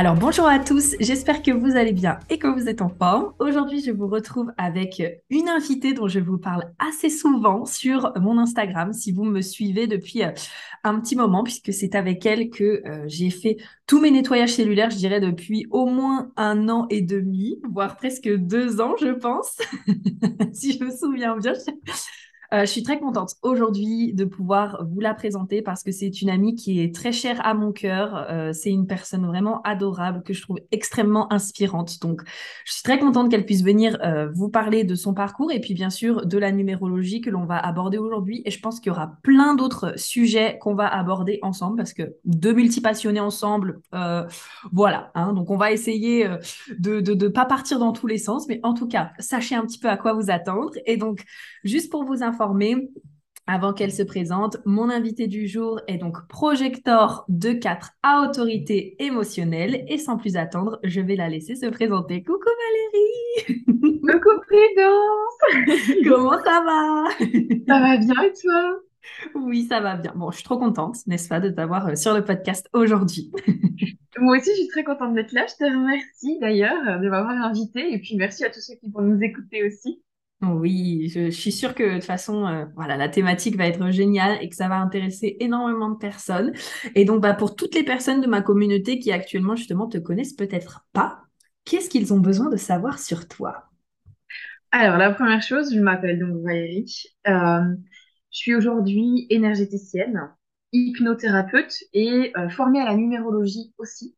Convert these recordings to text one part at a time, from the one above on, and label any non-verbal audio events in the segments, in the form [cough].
Alors bonjour à tous, j'espère que vous allez bien et que vous êtes en forme. Aujourd'hui, je vous retrouve avec une invitée dont je vous parle assez souvent sur mon Instagram, si vous me suivez depuis euh, un petit moment, puisque c'est avec elle que euh, j'ai fait tous mes nettoyages cellulaires, je dirais depuis au moins un an et demi, voire presque deux ans, je pense, [laughs] si je me souviens bien. Euh, je suis très contente aujourd'hui de pouvoir vous la présenter parce que c'est une amie qui est très chère à mon cœur. Euh, c'est une personne vraiment adorable que je trouve extrêmement inspirante. Donc, je suis très contente qu'elle puisse venir euh, vous parler de son parcours et puis bien sûr de la numérologie que l'on va aborder aujourd'hui. Et je pense qu'il y aura plein d'autres sujets qu'on va aborder ensemble parce que deux multipassionnés ensemble, voilà. Hein. donc, on va essayer de ne de, de pas partir dans tous les sens, mais en tout cas, sachez un petit peu à quoi vous attendre. Et donc, juste pour vous informer, avant qu'elle se présente, mon invité du jour est donc projecteur de 4 à autorité émotionnelle. Et sans plus attendre, je vais la laisser se présenter. Coucou Valérie Coucou Prudence [laughs] Comment ça va? Ça va bien et toi? Oui, ça va bien. Bon, je suis trop contente, n'est-ce pas, de t'avoir euh, sur le podcast aujourd'hui. [laughs] Moi aussi, je suis très contente d'être là. Je te remercie d'ailleurs de m'avoir invitée. Et puis, merci à tous ceux qui vont nous écouter aussi. Oui, je, suis sûre que de toute façon, euh, voilà, la thématique va être géniale et que ça va intéresser énormément de personnes. Et donc, bah, pour toutes les personnes de ma communauté qui actuellement justement te connaissent peut-être pas, qu'est-ce qu'ils ont besoin de savoir sur toi? Alors, la première chose, je m'appelle donc Valérie. Euh, je suis aujourd'hui énergéticienne, hypnothérapeute et euh, formée à la numérologie aussi.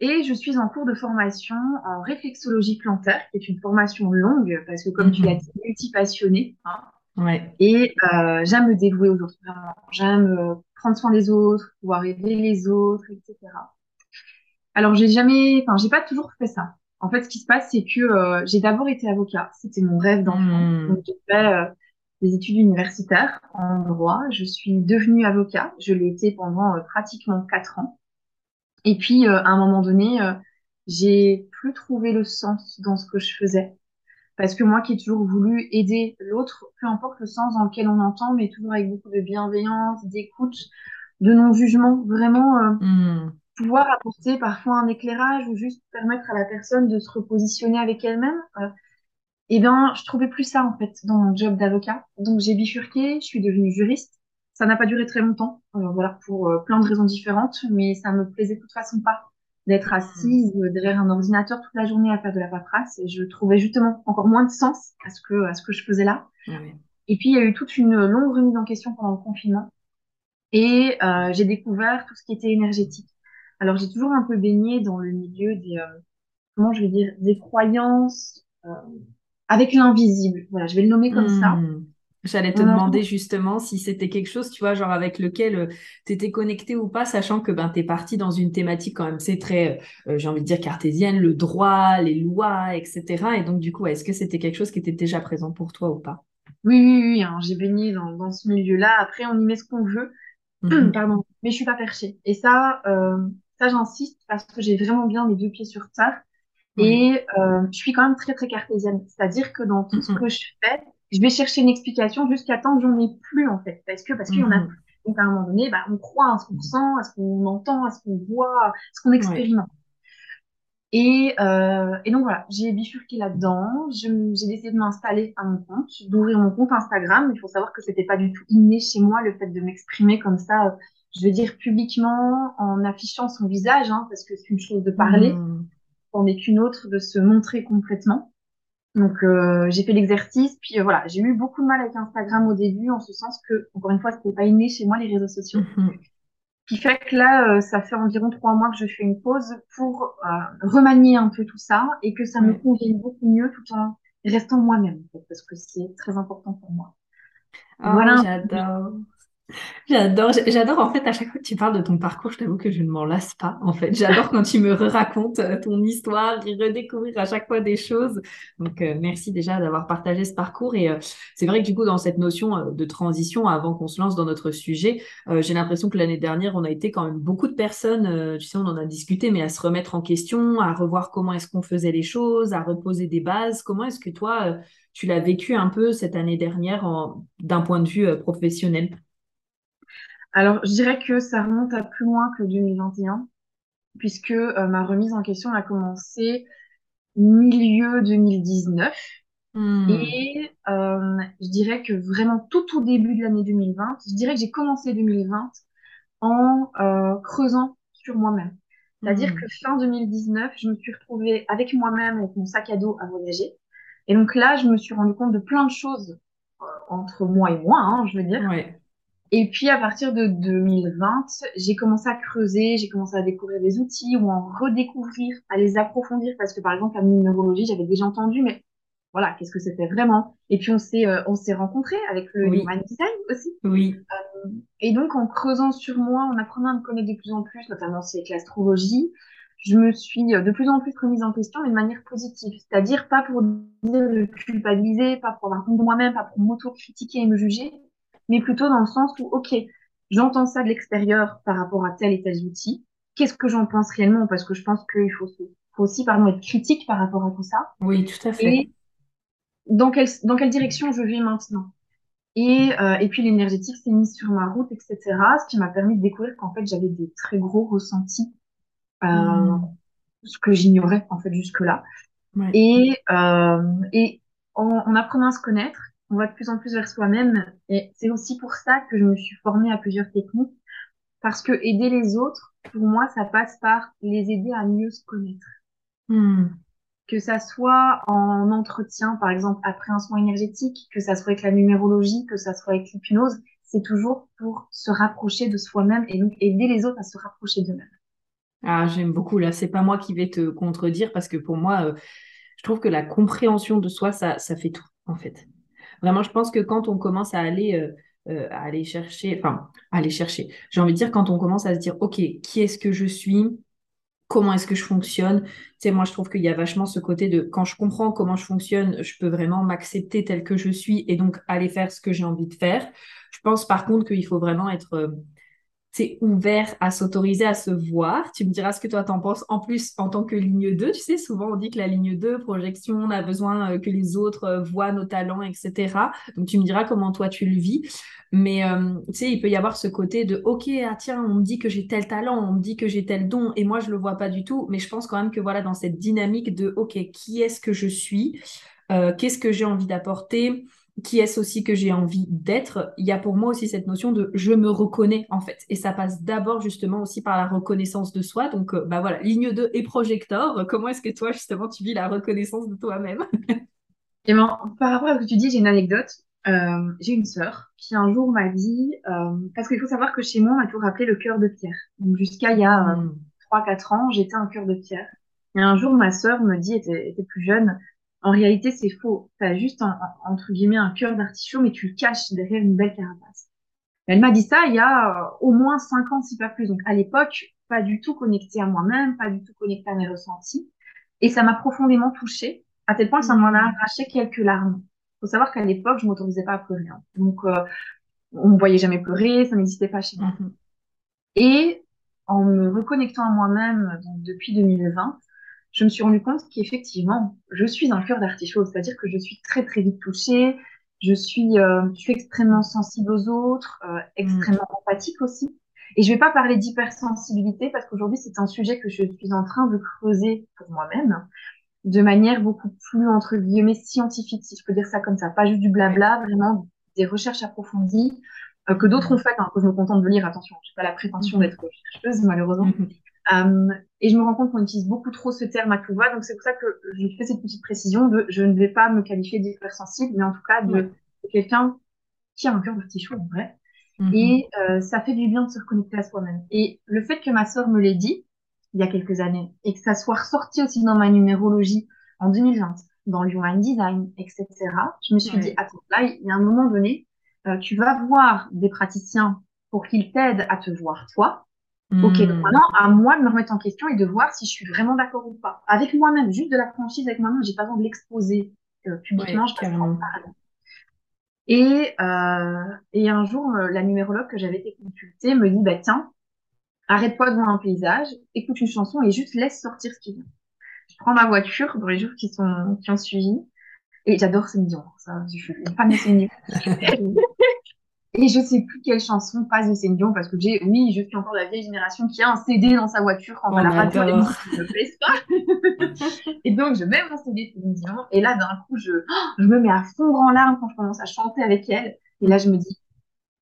Et je suis en cours de formation en réflexologie plantaire, qui est une formation longue, parce que comme tu l'as mhm. dit, multi-passionnée. Hein. ouais. Et euh, j'aime me dévouer aux autres, vraiment. J'aime euh, prendre soin des autres, pouvoir aider les autres, etc. Alors, j'ai jamais, enfin, j'ai pas toujours fait ça. En fait, ce qui se passe, c'est que euh, j'ai d'abord été avocat. C'était mon rêve d'enfant. Mhm. Donc, j'ai fait des études universitaires en droit. Je suis devenue avocat. Je l'ai été pendant pratiquement quatre ans. Et puis, euh, à un moment donné, euh, j'ai plus trouvé le sens dans ce que je faisais. Parce que moi qui ai toujours voulu aider l'autre, peu importe le sens dans lequel on entend, mais toujours avec beaucoup de bienveillance, d'écoute, de non-jugement, vraiment euh, hmm. pouvoir apporter parfois un éclairage ou juste permettre à la personne de se repositionner avec elle-même. eh bien, je trouvais plus ça en fait dans mon job d'avocat. Donc j'ai bifurqué, je suis devenue juriste. Ça n'a pas duré très longtemps, euh, voilà, pour euh, plein de raisons différentes, mais ça me plaisait de toute façon pas d'être assise derrière un ordinateur toute la journée à faire de la paperasse. Et je trouvais justement encore moins de sens à ce que, à ce que je faisais là. Et puis, il y a eu toute une longue remise en question pendant le confinement. Et euh, j'ai découvert tout ce qui était énergétique. Alors, j'ai toujours un peu baigné dans le milieu des, comment je vais dire, des croyances avec l'invisible. Voilà, je vais le nommer comme ça. J'allais te demander justement si c'était quelque chose, tu vois, genre avec lequel euh, tu étais connecté ou pas, sachant que ben, tu es parti dans une thématique quand même, c'est très, euh, j'ai envie de dire, cartésienne, le droit, les lois, etc. Et donc, du coup, est-ce que c'était quelque chose qui était déjà présent pour toi ou pas? Oui, oui, oui, hein, j'ai baigné dans, dans ce milieu-là. Après, on y met ce qu'on veut. Mhm. [clears throat] Pardon, mais je suis pas perchée. Et ça, euh, ça j'insiste parce que j'ai vraiment bien les deux pieds sur terre. Et je suis quand même très, très cartésienne. C'est-à-dire que dans tout ce que je fais, je vais chercher une explication jusqu'à temps que j'en ai plus, en fait. Parce que, parce qu'il y en a mhm. plus. Donc, à un moment donné, bah, on croit à ce qu'on sent, à ce qu'on entend, à ce qu'on voit, à ce qu'on expérimente. Et, euh, et donc voilà, j'ai bifurqué là-dedans. J'ai décidé de m'installer à mon compte, d'ouvrir mon compte Instagram. Il faut savoir que c'était pas du tout inné chez moi le fait de m'exprimer comme ça, euh, je veux dire publiquement, en affichant son visage, hein, parce que c'est une chose de parler, mmh. c'en est qu'une autre de se montrer complètement. Donc euh, j'ai fait l'exercice, puis euh, voilà, j'ai eu beaucoup de mal avec Instagram au début, en ce sens que, encore une fois, c'était pas inné chez moi les réseaux sociaux. Mhm. Qui fait que là, euh, ça fait environ trois mois que je fais une pause pour remanier un peu tout ça et que ça me convienne beaucoup mieux tout en restant moi-même, parce que c'est très important pour moi. Oh, voilà. J'adore. J'adore, j'adore en fait à chaque fois que tu parles de ton parcours, je t'avoue que je ne m'en lasse pas en fait. J'adore quand tu me racontes euh, ton histoire et redécouvrir à chaque fois des choses. Donc euh, merci déjà d'avoir partagé ce parcours et euh, c'est vrai que du coup dans cette notion de transition avant qu'on se lance dans notre sujet, j'ai l'impression que l'année dernière on a été quand même beaucoup de personnes, tu sais on en a discuté, mais à se remettre en question, à revoir comment est-ce qu'on faisait les choses, à reposer des bases. Comment est-ce que toi tu l'as vécu un peu cette année dernière d'un point de vue professionnel? Alors, je dirais que ça remonte à plus loin que 2021, puisque euh, ma remise en question a commencé milieu 2019. Hmm. Et euh, je dirais que vraiment tout au début de l'année 2020, je dirais que j'ai commencé 2020 en euh, creusant sur moi-même. C'est-à-dire Hmm. que fin 2019, je me suis retrouvée avec moi-même, avec mon sac à dos à voyager. Et donc là, je me suis rendu compte de plein de choses entre moi et moi, hein, je veux dire. Ouais. Et puis à partir de 2020, j'ai commencé à creuser, j'ai commencé à découvrir des outils ou en redécouvrir, à les approfondir parce que par exemple la numérologie, j'avais déjà entendu, mais voilà, qu'est-ce que c'était vraiment? Et puis on s'est euh, on s'est rencontrés avec le Oui. Human Design aussi. Oui. Euh, et donc en creusant sur moi, en apprenant à me connaître de plus en plus, notamment aussi avec l'astrologie, je me suis euh, de plus en plus remise en question, mais de manière positive. C'est-à-dire pas pour dire de culpabiliser, pas pour avoir honte de moi-même, pas pour m'auto-critiquer et me juger, mais plutôt dans le sens où, OK, j'entends ça de l'extérieur par rapport à tel et tel outil. Qu'est-ce que j'en pense réellement? Parce que je pense qu'il faut, faut aussi pardon, être critique par rapport à tout ça. Oui, tout à fait. Et dans quelle, dans quelle direction je vais maintenant? Et, euh, et puis l'énergétique s'est mise sur ma route, etc. Ce qui m'a permis de découvrir qu'en fait j'avais des très gros ressentis, euh, Hmm. ce que j'ignorais en fait jusque-là. Ouais. Et, euh, et en, en apprenant à se connaître, on va de plus en plus vers soi-même. Et c'est aussi pour ça que je me suis formée à plusieurs techniques. Parce que aider les autres, pour moi, ça passe par les aider à mieux se connaître. Hmm. Que ça soit en entretien, par exemple, après un soin énergétique, que ça soit avec la numérologie, que ça soit avec l'hypnose, c'est toujours pour se rapprocher de soi-même et donc aider les autres à se rapprocher d'eux-mêmes. Ah, j'aime beaucoup. Là, c'est pas moi qui vais te contredire parce que pour moi, euh, je trouve que la compréhension de soi, ça, ça fait tout, en fait. Vraiment, je pense que quand on commence à aller, euh, euh, aller chercher, enfin, aller chercher, j'ai envie de dire, quand on commence à se dire, OK, qui est-ce que je suis? Comment est-ce que je fonctionne? Tu sais, moi, je trouve qu'il y a vachement ce côté de quand je comprends comment je fonctionne, je peux vraiment m'accepter tel que je suis et donc aller faire ce que j'ai envie de faire. Je pense par contre qu'il faut vraiment être euh, c'est ouvert à s'autoriser à se voir. Tu me diras ce que toi t'en penses. En plus, en tant que ligne 2, tu sais, souvent on dit que la ligne 2, projection, on a besoin euh, que les autres euh, voient nos talents, etc. Donc tu me diras comment toi tu le vis. Mais euh, tu sais, il peut y avoir ce côté de OK, ah tiens, on me dit que j'ai tel talent, on me dit que j'ai tel don, et moi je le vois pas du tout. Mais je pense quand même que voilà, dans cette dynamique de OK, qui est-ce que je suis? Qu'est-ce que j'ai envie d'apporter? Qui est-ce aussi que j'ai envie d'être, il y a pour moi aussi cette notion de je me reconnais en fait. Et ça passe d'abord justement aussi par la reconnaissance de soi. Donc euh, bah voilà, ligne 2 et projecteur. Comment est-ce que toi justement tu vis la reconnaissance de toi-même? [laughs] Et ben, par rapport à ce que tu dis, j'ai une anecdote. Euh, j'ai une sœur qui un jour m'a dit, euh, parce qu'il faut savoir que chez moi, on m'a toujours appelé le cœur de pierre. Donc jusqu'à il y a euh, Hmm. 3-4 ans, j'étais un cœur de pierre. Et un jour, ma sœur me dit, était, était plus jeune, en réalité, c'est faux. T'as juste, un- un- entre guillemets, un cœur d'artichaut, mais tu le caches derrière une belle carapace. Elle m'a dit ça il y a euh, au moins 5 ans, si pas plus. Donc à l'époque, pas du tout connectée à moi-même, pas du tout connectée à mes ressentis. Et ça m'a profondément touchée, à tel point que ça m'en a Hmm. arraché quelques larmes. Faut savoir qu'à l'époque, je m'autorisais pas à pleurer. hein. Donc, euh, on me voyait jamais pleurer, ça n'existait pas chez moi. Mhm. Et en me reconnectant à moi-même, depuis 2020, je me suis rendu compte qu'effectivement, je suis un cœur d'artichaut, c'est-à-dire que je suis très très vite touchée, je suis, euh, je suis extrêmement sensible aux autres, euh, Hmm. extrêmement empathique aussi. Et je vais pas parler d'hypersensibilité parce qu'aujourd'hui c'est un sujet que je suis en train de creuser pour moi-même de manière beaucoup plus entre guillemets scientifique, si je peux dire ça comme ça, pas juste du blabla, vraiment des recherches approfondies euh, que d'autres ont faites, hein, que je me contente de lire. Attention, j'ai pas la prétention Mhm. d'être chercheuse malheureusement. Mhm. Euh, et je me rends compte qu'on utilise beaucoup trop ce terme à tout va, donc c'est pour ça que je fais cette petite précision de je ne vais pas me qualifier d'hypersensible, mais en tout cas de, Ouais. de quelqu'un qui a un cœur d'artichaut en vrai. Mhm. Et euh, ça fait du bien de se reconnecter à soi-même. Et le fait que ma sœur me l'ait dit il y a quelques années et que ça soit ressorti aussi dans ma numérologie en 2020, dans le Human Design, etc., je me suis dit, attends, là, il y a un moment donné, euh, tu vas voir des praticiens pour qu'il t'aide à te voir toi. Ok, donc Hmm. maintenant, à moi de me remettre en question et de voir si je suis vraiment d'accord ou pas. Avec moi-même, juste de la franchise avec moi-même, j'ai pas besoin de l'exposer euh, publiquement, Ouais, je passe carrément. transparent. Et, euh, et un jour, euh, la numérologue que j'avais été consultée me dit, bah tiens, arrête-toi devant un paysage, écoute une chanson et juste laisse sortir ce qui vient. Je prends ma voiture dans les jours qui sont, qui ont suivi. Et j'adore Céline Dion. Ça, je suis une fan de Céline Dion. [laughs] Et je sais plus quelle chanson passe de Céline Dion parce que j'ai, oui, je suis encore la vieille génération qui a un CD dans sa voiture quand On la radio les adore. musiques ne plaisent pas. [laughs] Et donc, je mets mon CD de Céline Dion et là, d'un coup, je, [gasps] je me mets à fondre en larmes quand je commence à chanter avec elle. Et là, je me dis,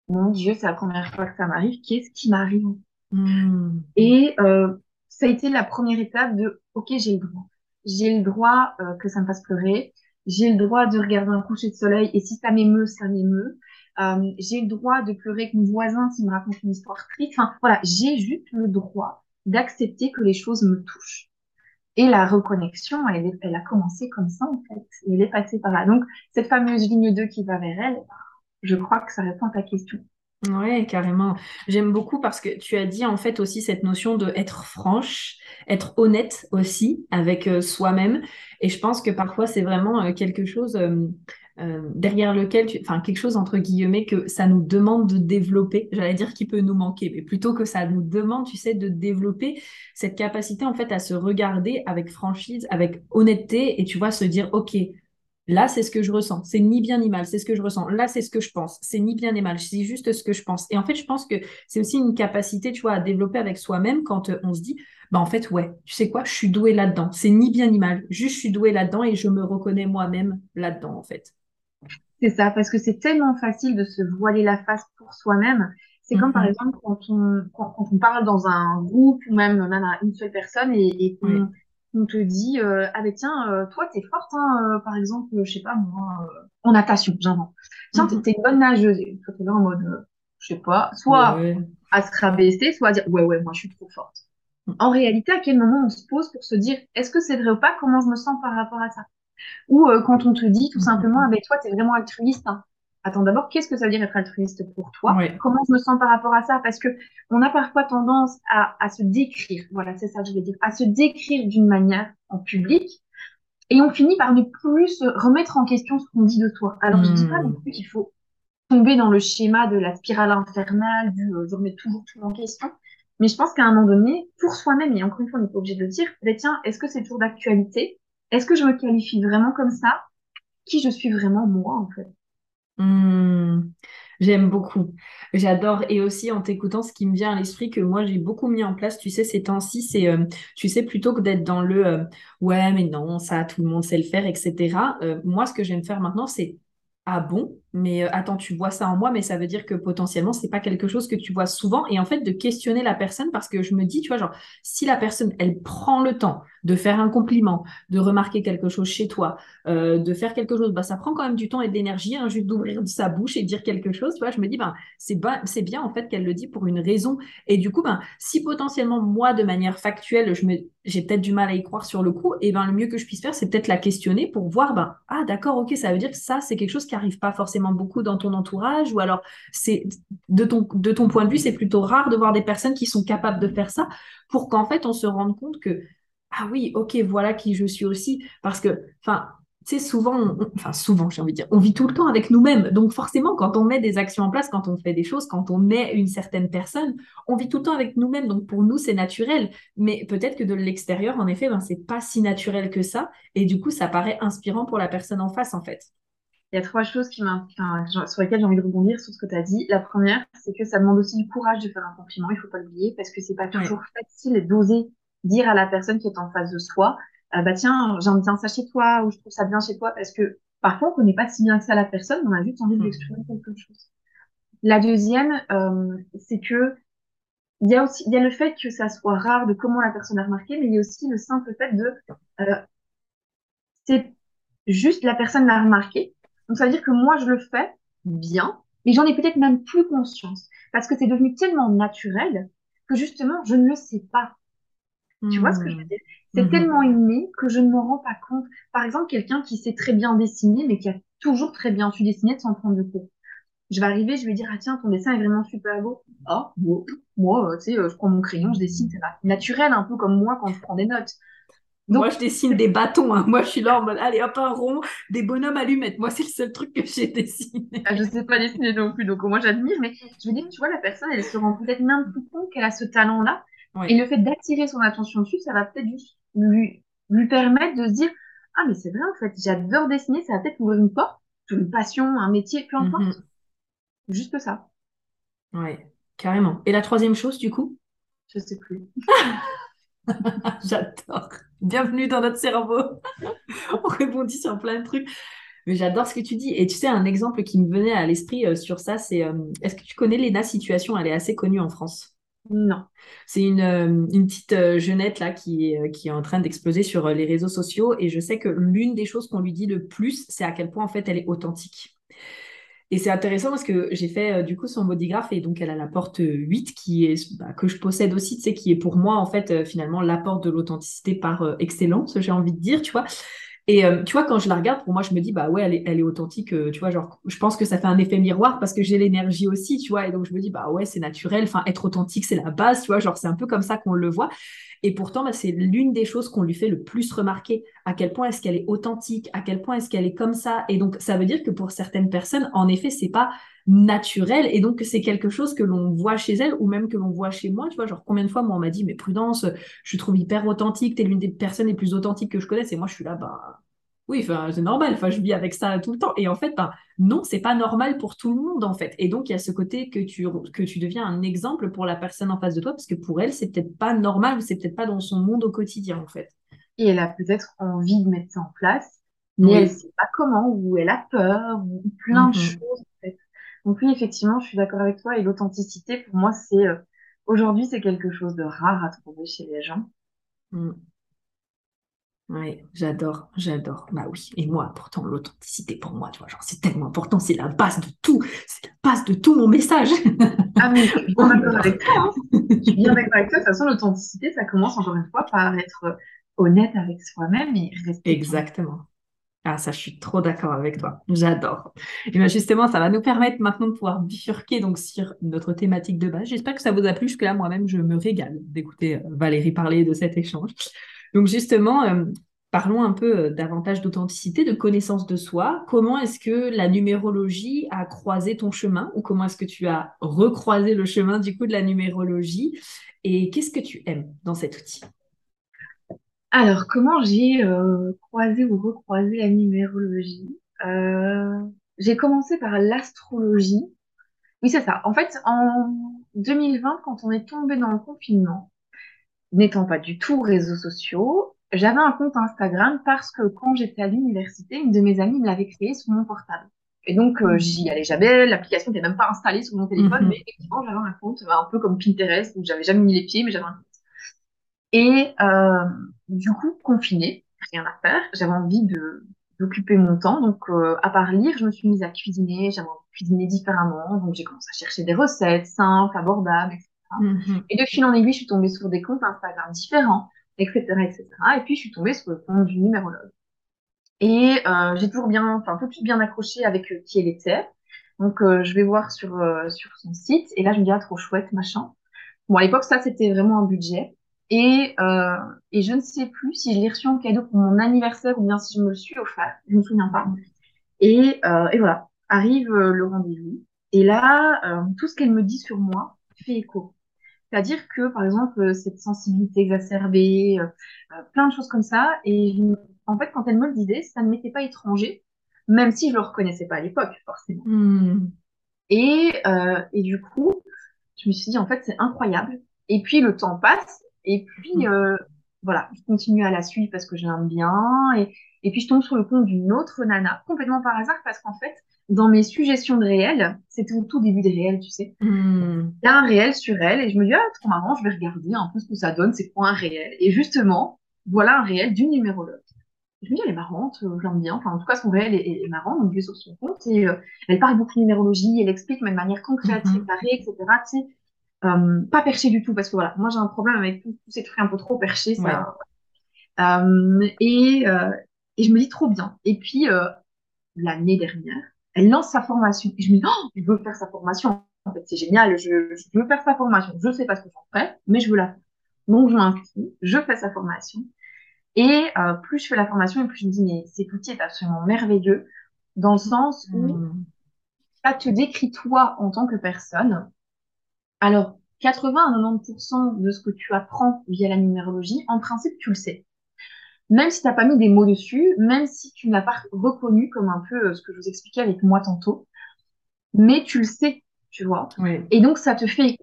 mon Dieu, c'est la première fois que ça m'arrive. Qu'est-ce qui m'arrive? Hmm. Et euh, ça a été la première étape de, ok, j'ai le droit. J'ai le droit euh, que ça me fasse pleurer. J'ai le droit de regarder un coucher de soleil et si ça m'émeut, ça m'émeut. Euh, j'ai le droit de pleurer avec mon voisin s'il me raconte une histoire triste. Enfin, voilà, j'ai juste le droit d'accepter que les choses me touchent. Et la reconnexion, elle, a commencé comme ça, en fait. Elle est passée par là. Donc, cette fameuse ligne 2 qui va vers elle, je crois que ça répond à ta question. Ouais, carrément. J'aime beaucoup parce que tu as dit en fait aussi cette notion de être franche, être honnête aussi avec euh, soi-même. Et je pense que parfois c'est vraiment euh, quelque chose euh, derrière lequel, tu... enfin quelque chose entre guillemets que ça nous demande de développer. J'allais dire qui peut nous manquer, mais plutôt que ça nous demande, tu sais, de développer cette capacité en fait à se regarder avec franchise, avec honnêteté et tu vois se dire ok. Là, c'est ce que je ressens. C'est ni bien ni mal. C'est ce que je ressens. Là, c'est ce que je pense. C'est ni bien ni mal. C'est juste ce que je pense. Et en fait, je pense que c'est aussi une capacité, tu vois, à développer avec soi-même quand euh, on se dit, bah en fait, ouais, tu sais quoi, je suis douée là-dedans. C'est ni bien ni mal. Juste, je suis douée là-dedans et je me reconnais moi-même là-dedans, en fait. C'est ça, parce que c'est tellement facile de se voiler la face pour soi-même. C'est comme par Mhm. exemple quand on, quand, quand on parle dans un groupe ou même, même à une seule personne et, et qu'on Oui. on te dit euh, ah ben tiens euh, toi t'es forte hein, euh, par exemple je sais pas moi en natation j'invente tiens t'es Mhm. t'es une bonne nageuse et toi t'es là en mode je sais pas soit Ouais. à se rabaisser soit à dire ouais ouais moi je suis trop forte en réalité à quel moment on se pose pour se dire est-ce que c'est vrai ou pas? Comment je me sens par rapport à ça? Ou euh, quand on te dit tout simplement, ah ben toi, t'es vraiment altruiste. hein. Attends, d'abord, qu'est-ce que ça veut dire être altruiste pour toi? Comment je me sens par rapport à ça? Parce que on a parfois tendance à, à se décrire, voilà, c'est ça que je veux dire, à se décrire d'une manière en public, et on finit par ne plus se remettre en question ce qu'on dit de toi. Alors, je dis pas non Hmm. plus qu'il faut tomber dans le schéma de la spirale infernale, du euh, je remets toujours tout en question. Mais je pense qu'à un moment donné, pour soi-même, et encore une fois, on n'est pas obligé de le dire, tiens, est-ce que c'est toujours d'actualité? Est-ce que je me qualifie vraiment comme ça? Qui je suis vraiment moi, en fait? Hmm, j'aime beaucoup. J'adore. Et aussi en t'écoutant, ce qui me vient à l'esprit que moi j'ai beaucoup mis en place, tu sais, ces temps-ci, c'est, euh, tu sais, plutôt que d'être dans le euh, ouais, mais non, ça, tout le monde sait le faire, etc. euh, moi, ce que j'aime faire maintenant, c'est ah bon, mais euh, attends, tu vois ça en moi, mais ça veut dire que potentiellement, c'est pas quelque chose que tu vois souvent. Et en fait, de questionner la personne parce que je me dis, tu vois, genre, si la personne, elle prend le temps de faire un compliment, de remarquer quelque chose chez toi, euh, de faire quelque chose, bah, ça prend quand même du temps et de l'énergie, hein, juste d'ouvrir sa bouche et de dire quelque chose. Tu vois, je me dis, ben, c'est bien en fait qu'elle le dit pour une raison. Et du coup, ben, si potentiellement moi, de manière factuelle, je me, j'ai peut-être du mal à y croire sur le coup, et ben, le mieux que je puisse faire, c'est peut-être la questionner pour voir, ben, ah d'accord, ok, ça veut dire que ça, c'est quelque chose qui arrive pas forcément beaucoup dans ton entourage, ou alors c'est de ton, de ton point de vue, c'est plutôt rare de voir des personnes qui sont capables de faire ça, pour qu'en fait on se rende compte que ah oui, ok, voilà qui je suis aussi. Parce que, enfin, tu sais, souvent, enfin, souvent, j'ai envie de dire, on vit tout le temps avec nous-mêmes. Donc, forcément, quand on met des actions en place, quand on fait des choses, quand on est une certaine personne, on vit tout le temps avec nous-mêmes. Donc, pour nous, c'est naturel. Mais peut-être que de l'extérieur, en effet, ben, c'est pas si naturel que ça. Et du coup, ça paraît inspirant pour la personne en face, en fait. Il y a trois choses qui sur lesquelles j'ai envie de rebondir sur ce que tu as dit. La première, c'est que ça demande aussi du courage de faire un compliment, il faut pas l'oublier, parce que c'est pas toujours Ouais. facile d'oser dire à la personne qui est en face de soi, euh, bah tiens, j'aime bien ça chez toi, ou je trouve ça bien chez toi, parce que parfois on connaît pas si bien que ça la personne, on a juste envie de lui Mhm. exprimer quelque chose. La deuxième, euh, c'est que il y a aussi, il y a le fait que ça soit rare de comment la personne a remarqué, mais il y a aussi le simple fait de, euh, c'est juste la personne l'a remarqué. Donc ça veut dire que moi je le fais bien, mais j'en ai peut-être même plus conscience parce que c'est devenu tellement naturel que justement je ne le sais pas. Tu vois ce que je veux Mhm. dire? C'est Mhm. tellement inné que je ne m'en rends pas compte. Par exemple, quelqu'un qui sait très bien dessiner, mais qui a toujours très bien su dessiner sans prendre de cours. Je vais arriver, je vais dire, ah tiens, ton dessin est vraiment super beau. Ah, bon, moi, tu sais, je prends mon crayon, je dessine, c'est naturel, un peu comme moi quand je prends des notes. Moi, je dessine des bâtons. Hein. Moi, je suis là en mode, allez, hop, un rond, des bonhommes allumettes. Moi, c'est le seul truc que j'ai dessiné. Ah, je sais pas dessiner non plus, donc moi, j'admire. Mais je veux dire, tu vois, la personne, elle se rend peut-être même plus compte qu'elle a ce talent-là. Et le fait d'attirer son attention dessus, ça va peut-être juste lui, lui permettre de se dire, ah, mais c'est vrai, en fait, j'adore dessiner, ça va peut-être ouvrir une porte, une passion, un métier, peu importe. Mhm. Juste ça. Ouais, carrément. Et la troisième chose, du coup? Je sais plus. [laughs] J'adore. Bienvenue dans notre cerveau. [laughs] On répondit sur plein de trucs. Mais j'adore ce que tu dis. Et tu sais, un exemple qui me venait à l'esprit euh, sur ça, c'est euh, est-ce que tu connais Lena Situation? Elle est assez connue en France. Non. C'est une, euh, une, petite jeunette là qui est, qui est en train d'exploser sur les réseaux sociaux. Et je sais que l'une des choses qu'on lui dit le plus, c'est à quel point en fait elle est authentique. Et c'est intéressant parce que j'ai fait euh, du coup son bodygraph et donc elle a la porte 8 qui est bah, que je possède aussi, tu qui est pour moi en fait euh, finalement l'apport de l'authenticité par euh, excellence, j'ai envie de dire, tu vois. Et tu vois, quand je la regarde, pour moi, je me dis, bah ouais, elle est, elle est authentique, tu vois, genre, je pense que ça fait un effet miroir parce que j'ai l'énergie aussi, tu vois, et donc je me dis, bah ouais, c'est naturel, enfin, être authentique, c'est la base, tu vois, genre, c'est un peu comme ça qu'on le voit. Et pourtant, bah, c'est l'une des choses qu'on lui fait le plus remarquer. À quel point est-ce qu'elle est authentique À quel point est-ce qu'elle est comme ça Et donc, ça veut dire que pour certaines personnes, en effet, c'est pas naturel et donc c'est quelque chose que l'on voit chez elle ou même que l'on voit chez moi tu vois genre combien de fois moi on m'a dit mais Prudence je trouve hyper authentique t'es l'une des personnes les plus authentiques que je connaisse et moi je suis là bah oui, c'est normal, enfin, je vis avec ça tout le temps. Et en fait, ben, non, c'est pas normal pour tout le monde, en fait. Et donc, il y a ce côté que tu, que tu deviens un exemple pour la personne en face de toi, parce que pour elle, c'est peut-être pas normal ou c'est peut-être pas dans son monde au quotidien, en fait. Et elle a peut-être envie de mettre ça en place, mais elle sait pas comment, ou elle a peur, ou plein de mm-hmm. choses, en fait. Donc oui, effectivement, je suis d'accord avec toi. Et l'authenticité, pour moi, c'est euh, aujourd'hui, c'est quelque chose de rare à trouver chez les gens. Mm. Oui, j'adore, j'adore. Bah oui. Et moi, pourtant, l'authenticité pour moi, tu vois, genre, c'est tellement important, c'est la base de tout, c'est la base de tout mon message. Ah, mais je suis bien [laughs] d'accord avec toi. Hein. Je suis bien d'accord avec toi. De toute façon, l'authenticité, ça commence encore une fois par être honnête avec soi-même et respecter. Exactement. Ah, ça, je suis trop d'accord avec toi. J'adore. Et bien justement, ça va nous permettre maintenant de pouvoir bifurquer donc sur notre thématique de base. J'espère que ça vous a plu. Jusque là, moi-même, je me régale d'écouter euh, Valérie parler de cet échange. Donc justement, euh, parlons un peu euh, davantage d'authenticité, de connaissance de soi. Comment est-ce que la numérologie a croisé ton chemin ou comment est-ce que tu as recroisé le chemin du coup de la numérologie? Et qu'est-ce que tu aimes dans cet outil? Alors, comment j'ai euh, croisé ou recroisé la numérologie? J'ai commencé par l'astrologie. Oui, c'est ça. En fait, en 2020, quand on est tombé dans le confinement, n'étant pas du tout réseaux sociaux, j'avais un compte Instagram parce que quand j'étais à l'université, une de mes amies me l'avait créé sur mon portable. Et donc, euh, j'y allais jamais. L'application n'était même pas installée sur mon téléphone, mhm. mais effectivement, j'avais un compte un peu comme Pinterest où j'avais jamais mis les pieds, mais j'avais un compte. Et euh, du coup, confinée, rien à faire, j'avais envie de d'occuper mon temps. Donc, euh, à part lire, je me suis mise à cuisiner. J'avais envie de cuisiner différemment. Donc, j'ai commencé à chercher des recettes simples, abordables, etc. Mhm. Et de fil en aiguille, je suis tombée sur des comptes Instagram différents, etc., etc. Et puis, je suis tombée sur le compte du numérologue. Et euh, j'ai toujours bien, enfin, tout de suite bien accroché avec euh, qui elle était. Donc, euh, je vais voir sur, euh, sur son site. Et là, je me dis, ah, trop chouette, machin. Bon, à l'époque, ça, c'était vraiment un budget. Et, euh, et je ne sais plus si je l'ai reçu en cadeau pour mon anniversaire ou bien si je me le suis offert. Je ne me souviens pas. Et, et voilà, arrive le rendez-vous. Et là, tout ce qu'elle me dit sur moi fait écho. C'est-à-dire que, par exemple, euh, cette sensibilité exacerbée, euh, euh, plein de choses comme ça. Et en fait, quand elle me le disait, ça ne m'était pas étranger, même si je le reconnaissais pas à l'époque, forcément. Hmm. Et, et du coup, je me suis dit, en fait, c'est incroyable. Et puis, le temps passe. Et puis, hmm. voilà, je continue à la suivre parce que j'aime bien. Et, et puis, je tombe sur le compte d'une autre nana, complètement par hasard, parce qu'en fait, dans mes suggestions de réel, c'était au tout début des réels, tu sais. Hmm. Il y a un réel sur elle et je me dis, ah, trop marrant, je vais regarder un peu ce que ça donne, c'est quoi un réel? Et justement, voilà un réel d'une numérologue. je me dis, elle est marrante, euh, j'aime bien. Enfin, en tout cas, son réel est, marrant, donc je vais sur son compte et euh, elle parle beaucoup de numérologie, elle explique, mais de manière concrète, mm etc. Tu sais. Euh, pas perché du tout, parce que voilà, moi j'ai un problème avec tous ces trucs un peu trop perchés. Ça, et, et je me dis trop bien. Et puis, l'année dernière, Elle lance sa formation. Et je me dis, oh, je veux faire sa formation. En fait, c'est génial. Je, je, veux faire sa formation. Je sais pas ce que j'en ferai, mais je veux la faire. Donc, je m'inscris, je fais sa formation. Et euh, plus je fais la formation, et plus je me dis, mais cet outil est absolument merveilleux, dans le sens où mmh. ça te décrit toi en tant que personne. Alors, 80 à 90% de ce que tu apprends via la numérologie, en principe, tu le sais. Même si tu n'as pas mis des mots dessus, même si tu ne l'as pas reconnu comme un peu euh, ce que je vous expliquais avec moi tantôt, mais tu le sais, tu vois. Et donc, ça te fait...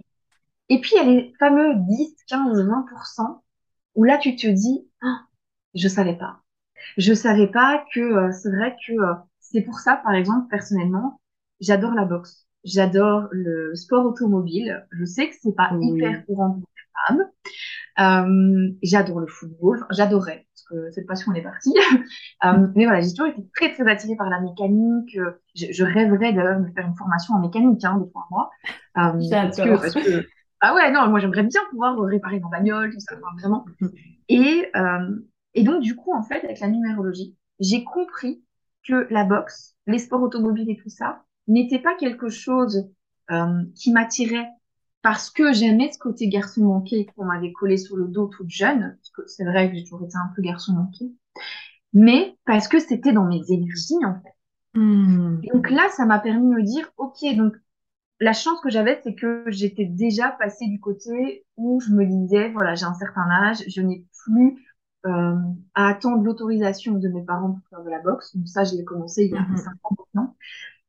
Et puis, il y a les fameux 10, 15, 20% où là, tu te dis, ah, je savais pas. Je savais pas que euh, c'est vrai que euh, c'est pour ça, par exemple, personnellement, j'adore la boxe J'adore le sport automobile. Je sais que c'est pas hyper courant pour les femmes. Euh, j'adore le football. J'adorais parce que cette passion elle est partie. [laughs] euh, mais voilà, j'ai toujours été très très attirée par la mécanique. Je, je rêverais de me faire une formation en mécanique hein, de trois mois. Euh, parce que, parce que ah ouais non, moi j'aimerais bien pouvoir réparer ma bagnole, tout ça, vraiment. Et euh, et donc du coup en fait avec la numérologie, j'ai compris que la boxe, les sports automobiles et tout ça, n'était pas quelque chose euh, qui m'attirait parce que j'aimais ce côté garçon manqué qu'on m'avait collé sur le dos toute jeune, parce que c'est vrai que j'ai toujours été un peu garçon manqué, mais parce que c'était dans mes énergies en fait. Hmm. donc là, ça m'a permis de me dire, ok, donc la chance que j'avais, c'est que j'étais déjà passée du côté où je me disais, voilà, j'ai un certain âge, je n'ai plus euh, à attendre l'autorisation de mes parents pour faire de la boxe. Donc ça, je l'ai commencé il y a mmh. 5 ans maintenant.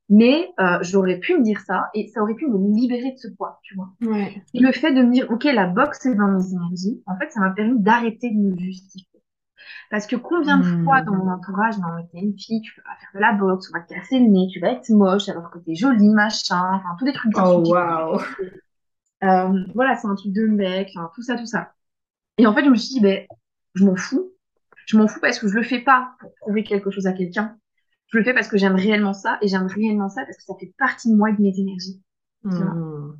Mais euh, j'aurais pu me dire ça et ça aurait pu me libérer de ce poids, tu vois. Ouais. Et le fait de me dire, ok, la boxe est dans mes énergies, en fait, ça m'a permis d'arrêter de me justifier. Parce que combien de mmh. fois dans mon entourage, non, t'es une fille, tu peux pas faire de la boxe, on va te casser le nez, tu vas être moche alors que t'es jolie, machin, enfin, tous les trucs. Oh, waouh! Euh, voilà, c'est un truc de mec, enfin, tout ça, tout ça. Et en fait, je me suis dit, ben, je m'en fous. Je m'en fous parce que je le fais pas pour prouver quelque chose à quelqu'un je le fais parce que j'aime réellement ça et j'aime réellement ça parce que ça fait partie de moi de mes énergies. Mmh.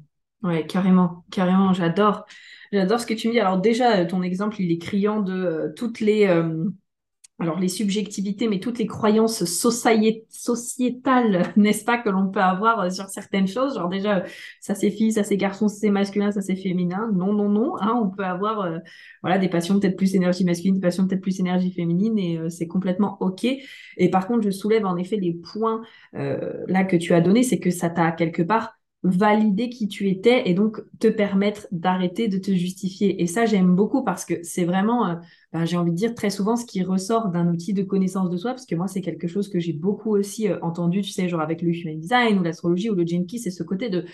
Ouais, carrément, carrément, j'adore. J'adore ce que tu me dis. Alors déjà, ton exemple, il est criant de euh, toutes les, euh, alors les subjectivités, mais toutes les croyances sociétales, [laughs] n'est-ce pas, que l'on peut avoir euh, sur certaines choses. Genre déjà, ça c'est fille, ça c'est garçon, ça c'est masculin, ça c'est féminin. Non, non, non. Hein, on peut avoir euh, voilà des passions peut-être plus énergie masculine, des passions peut-être plus énergie féminine, et euh, c'est complètement ok. Et par contre, je soulève en effet les points là que tu as donnés, c'est que ça t'a quelque part valider qui tu étais et donc te permettre d'arrêter de te justifier. Et ça, j'aime beaucoup parce que c'est vraiment, euh, ben, j'ai envie de dire très souvent ce qui ressort d'un outil de connaissance de soi, parce que moi, c'est quelque chose que j'ai beaucoup aussi euh, entendu, tu sais, genre avec le human design ou l'astrologie ou le Genki, c'est ce côté de,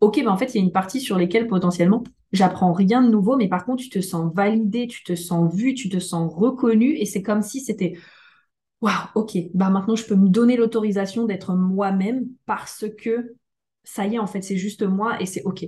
ok, mais en fait, il y a une partie sur lesquelles potentiellement, j'apprends rien de nouveau, mais par contre, tu te sens validé, tu te sens vu, tu te sens reconnu, et c'est comme si c'était, waouh, ok, bah maintenant, je peux me donner l'autorisation d'être moi-même parce que ça y est, en fait, c'est juste moi et c'est OK.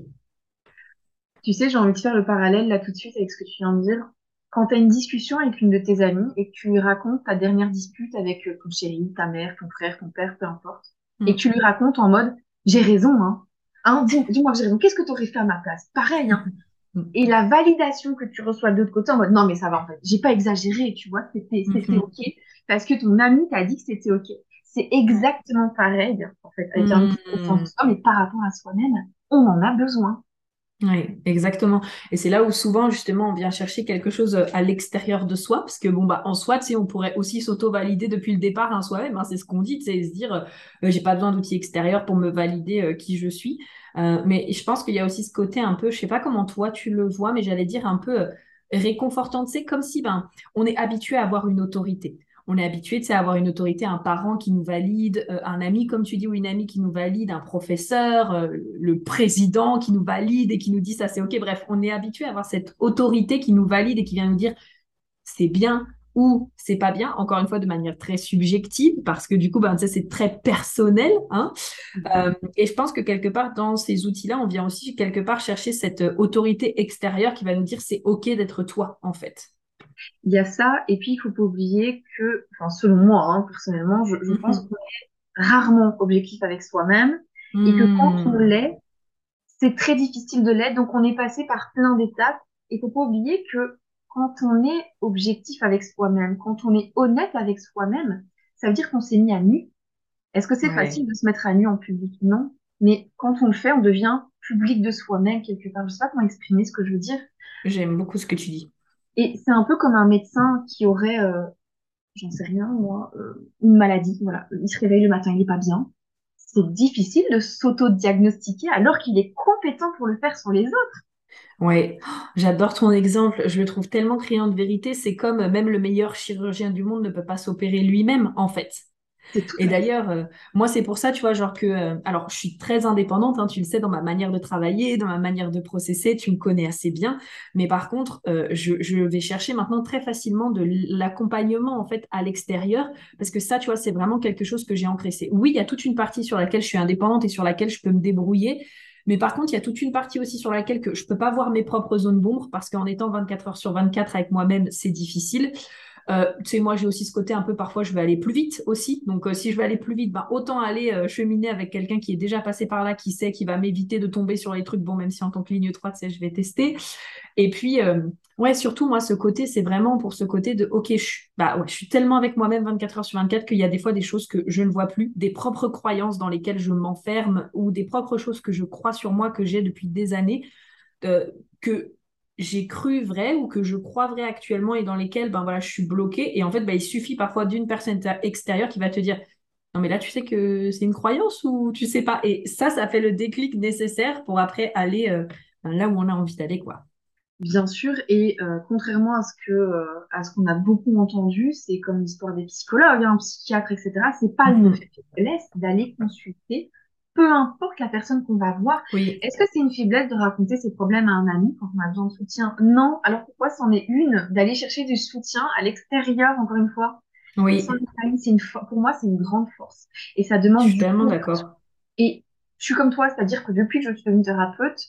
Tu sais, j'ai envie de faire le parallèle là tout de suite avec ce que tu viens de dire. Quand tu as une discussion avec une de tes amies et que tu lui racontes ta dernière dispute avec euh, ton chéri, ta mère, ton frère, ton père, peu importe, et que tu lui racontes en mode j'ai raison, hein. hein dis-moi que j'ai raison, qu'est-ce que tu aurais fait à ma place? Pareil, hein. Et la validation que tu reçois de l'autre côté en mode non, mais ça va en fait, j'ai pas exagéré, tu vois, c'était mm-hmm. OK parce que ton ami t'a dit que c'était OK c'est exactement pareil, en fait, avec un mmh. soi, mais par rapport à soi-même, on en a besoin. Oui, exactement. Et c'est là où souvent, justement, on vient chercher quelque chose euh, à l'extérieur de soi, parce que bon, bah, en soi, tu sais, on pourrait aussi s'auto-valider depuis le départ hein, soi-même. Hein, c'est ce qu'on dit, c'est se dire, euh, euh, j'ai pas besoin d'outils extérieurs pour me valider qui je suis. mais je pense qu'il y a aussi ce côté un peu, je sais pas comment toi tu le vois, mais j'allais dire un peu réconfortant, c'est comme si ben, on est habitué à avoir une autorité on est habitué à avoir une autorité, un parent qui nous valide, euh, un ami, comme tu dis, ou une amie qui nous valide, un professeur, euh, le président qui nous valide et qui nous dit ça c'est OK. Bref, on est habitué à avoir cette autorité qui nous valide et qui vient nous dire c'est bien ou c'est pas bien, encore une fois de manière très subjective, parce que du coup, ben, c'est très personnel. Hein euh, et je pense que quelque part, dans ces outils-là, on vient aussi quelque part chercher cette autorité extérieure qui va nous dire c'est OK d'être toi, en fait. Il y a ça, et puis il faut pas oublier que, enfin, selon moi, hein, personnellement, je, je pense mhm. qu'on est rarement objectif avec soi-même, et que quand on hmm. l'est, c'est très difficile de l'être, donc on est passé par plein d'étapes, et faut pas oublier que quand on est objectif avec soi-même, quand on est honnête avec soi-même, ça veut dire qu'on s'est mis à nu, Est-ce que c'est facile de se mettre à nu en public? Non. Mais quand on le fait, on devient public de soi-même quelque part. Je sais pas comment exprimer ce que je veux dire. J'aime beaucoup ce que tu dis. Et c'est un peu comme un médecin qui aurait, euh, j'en sais rien moi, euh, une maladie. Voilà, il se réveille le matin, il n'est pas bien. C'est difficile de s'auto-diagnostiquer alors qu'il est compétent pour le faire sur les autres. Ouais, j'adore ton exemple. Je le trouve tellement criant de vérité. C'est comme même le meilleur chirurgien du monde ne peut pas s'opérer lui-même, en fait. Et d'ailleurs, euh, moi, c'est pour ça, tu vois, genre que, euh, alors, je suis très indépendante, hein, tu le sais, dans ma manière de travailler, dans ma manière de processer, tu me connais assez bien. Mais par contre, euh, je, je, vais chercher maintenant très facilement de l'accompagnement, en fait, à l'extérieur, parce que ça, tu vois, c'est vraiment quelque chose que j'ai ancré. Oui, il y a toute une partie sur laquelle je suis indépendante et sur laquelle je peux me débrouiller. Mais par contre, il y a toute une partie aussi sur laquelle que je peux pas voir mes propres zones d'ombre parce qu'en étant 24 heures sur 24 avec moi-même, c'est difficile. Euh, tu sais, moi, j'ai aussi ce côté un peu, parfois, je vais aller plus vite aussi. Donc, euh, si je vais aller plus vite, ben, autant aller euh, cheminer avec quelqu'un qui est déjà passé par là, qui sait, qui va m'éviter de tomber sur les trucs. Bon, même si en tant que ligne 3, tu sais, je vais tester. Et puis, ouais, surtout, moi, ce côté, c'est vraiment pour ce côté de, OK, je, bah, ouais, je suis tellement avec moi-même 24 heures sur 24 qu'il y a des fois des choses que je ne vois plus, des propres croyances dans lesquelles je m'enferme ou des propres choses que je crois sur moi que j'ai depuis des années. que j'ai cru vrai ou que je crois vrai actuellement et dans lesquels ben voilà je suis bloquée. Et en fait ben, il suffit parfois d'une personne extérieure qui va te dire non mais là tu sais que c'est une croyance ou tu sais pas? Et ça ça fait le déclic nécessaire pour après aller euh, là où on a envie d'aller quoi. Bien sûr. Et euh, contrairement à ce que euh, à ce qu'on a beaucoup entendu c'est comme l'histoire des psychologues un hein, psychiatre etc c'est pas une mm-hmm. faiblesse d'aller consulter peu importe la personne qu'on va voir. Est-ce que c'est une faiblesse de raconter ses problèmes à un ami quand on a besoin de soutien? Non. Alors pourquoi c'en est une d'aller chercher du soutien à l'extérieur, encore une fois? Oui. Une, pour moi, c'est une grande force. Et ça demande. Je suis tellement d'accord. Et je suis comme toi, c'est-à-dire que depuis que je suis devenue thérapeute,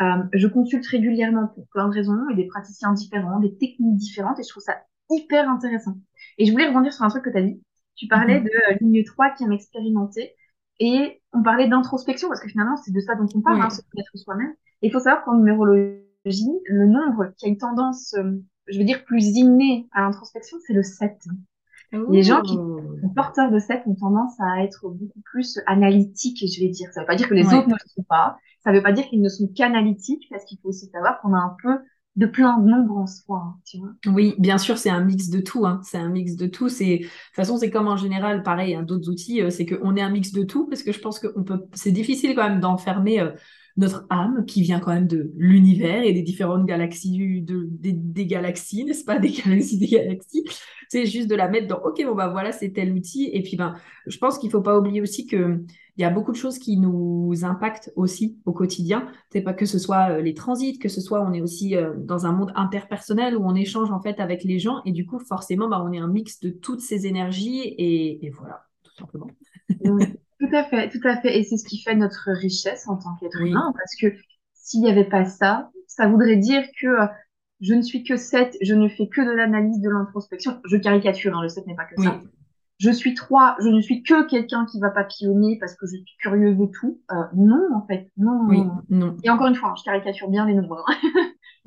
euh, je consulte régulièrement pour plein de raisons et des praticiens différents, des techniques différentes, et je trouve ça hyper intéressant. Et je voulais rebondir sur un truc que tu as dit. Tu parlais mhm. de euh, ligne 3 qui aime expérimenter. Et on parlait d'introspection, parce que finalement, c'est de ça dont on parle, hein, se connaître soi-même. Et il faut savoir qu'en numérologie, le nombre qui a une tendance, euh, je veux dire, plus innée à l'introspection, c'est le 7. Les gens qui sont porteurs de 7 ont tendance à être beaucoup plus analytiques, je vais dire. Ça ne veut pas dire que les autres ne le sont pas. Ça ne veut pas dire qu'ils ne sont qu'analytiques, parce qu'il faut aussi savoir qu'on a un peu de plein de nombres en soi, hein, tu vois. Oui, bien sûr, c'est un mix de tout. Hein. C'est un mix de tout. C'est de toute façon, c'est comme en général, pareil, hein, d'autres outils, euh, c'est qu'on est un mix de tout parce que je pense que peut. C'est difficile quand même d'enfermer euh, notre âme qui vient quand même de l'univers et des différentes galaxies, de, des, galaxies, n'est-ce pas, [laughs] des galaxies, des galaxies. C'est juste de la mettre dans. Ok, bon bah voilà, c'est tel outil. Et puis ben, je pense qu'il faut pas oublier aussi que il y a beaucoup de choses qui nous impactent aussi au quotidien. C'est pas que ce soit euh, les transits, que ce soit on est aussi euh, dans un monde interpersonnel où on échange en fait avec les gens et du coup forcément bah, on est un mix de toutes ces énergies et, voilà tout simplement. [laughs] tout à fait, tout à fait. Et c'est ce qui fait notre richesse en tant qu'être humain parce que s'il n'y avait pas ça, ça voudrait dire que euh, je ne suis que 7, je ne fais que de l'analyse, de l'introspection. Je caricature, hein, le 7 n'est pas que ça je suis trois, je ne suis que quelqu'un qui va papillonner parce que je suis curieuse de tout. Euh, non, en fait, non, oui, non. Et encore une fois, je caricature bien les nombres. Hein.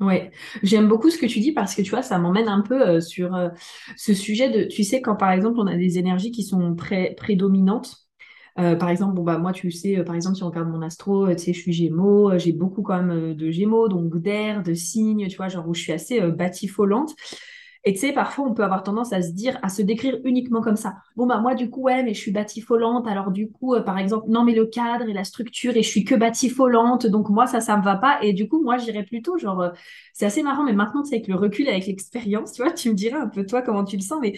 [laughs] ouais, j'aime beaucoup ce que tu dis parce que tu vois, ça m'emmène un peu euh, sur euh, ce sujet de, tu sais, quand par exemple on a des énergies qui sont très prédominantes. Par exemple, bon bah moi tu sais, par exemple si on regarde mon astro, tu sais, je suis Gémeaux, j'ai beaucoup quand même de Gémeaux, donc d'air, de signes, tu vois, genre où je suis assez batifolante. Et tu sais, parfois, on peut avoir tendance à se dire, à se décrire uniquement comme ça. Bon, bah, moi, du coup, ouais, mais je suis batifolante. Alors, du coup, euh, par exemple, non, mais le cadre et la structure, et je suis que batifolante. Donc, moi, ça, ça me va pas. Et du coup, moi, j'irais plutôt, genre, euh, c'est assez marrant, mais maintenant, tu sais, avec le recul, avec l'expérience, tu vois, tu me dirais un peu, toi, comment tu le sens. Mais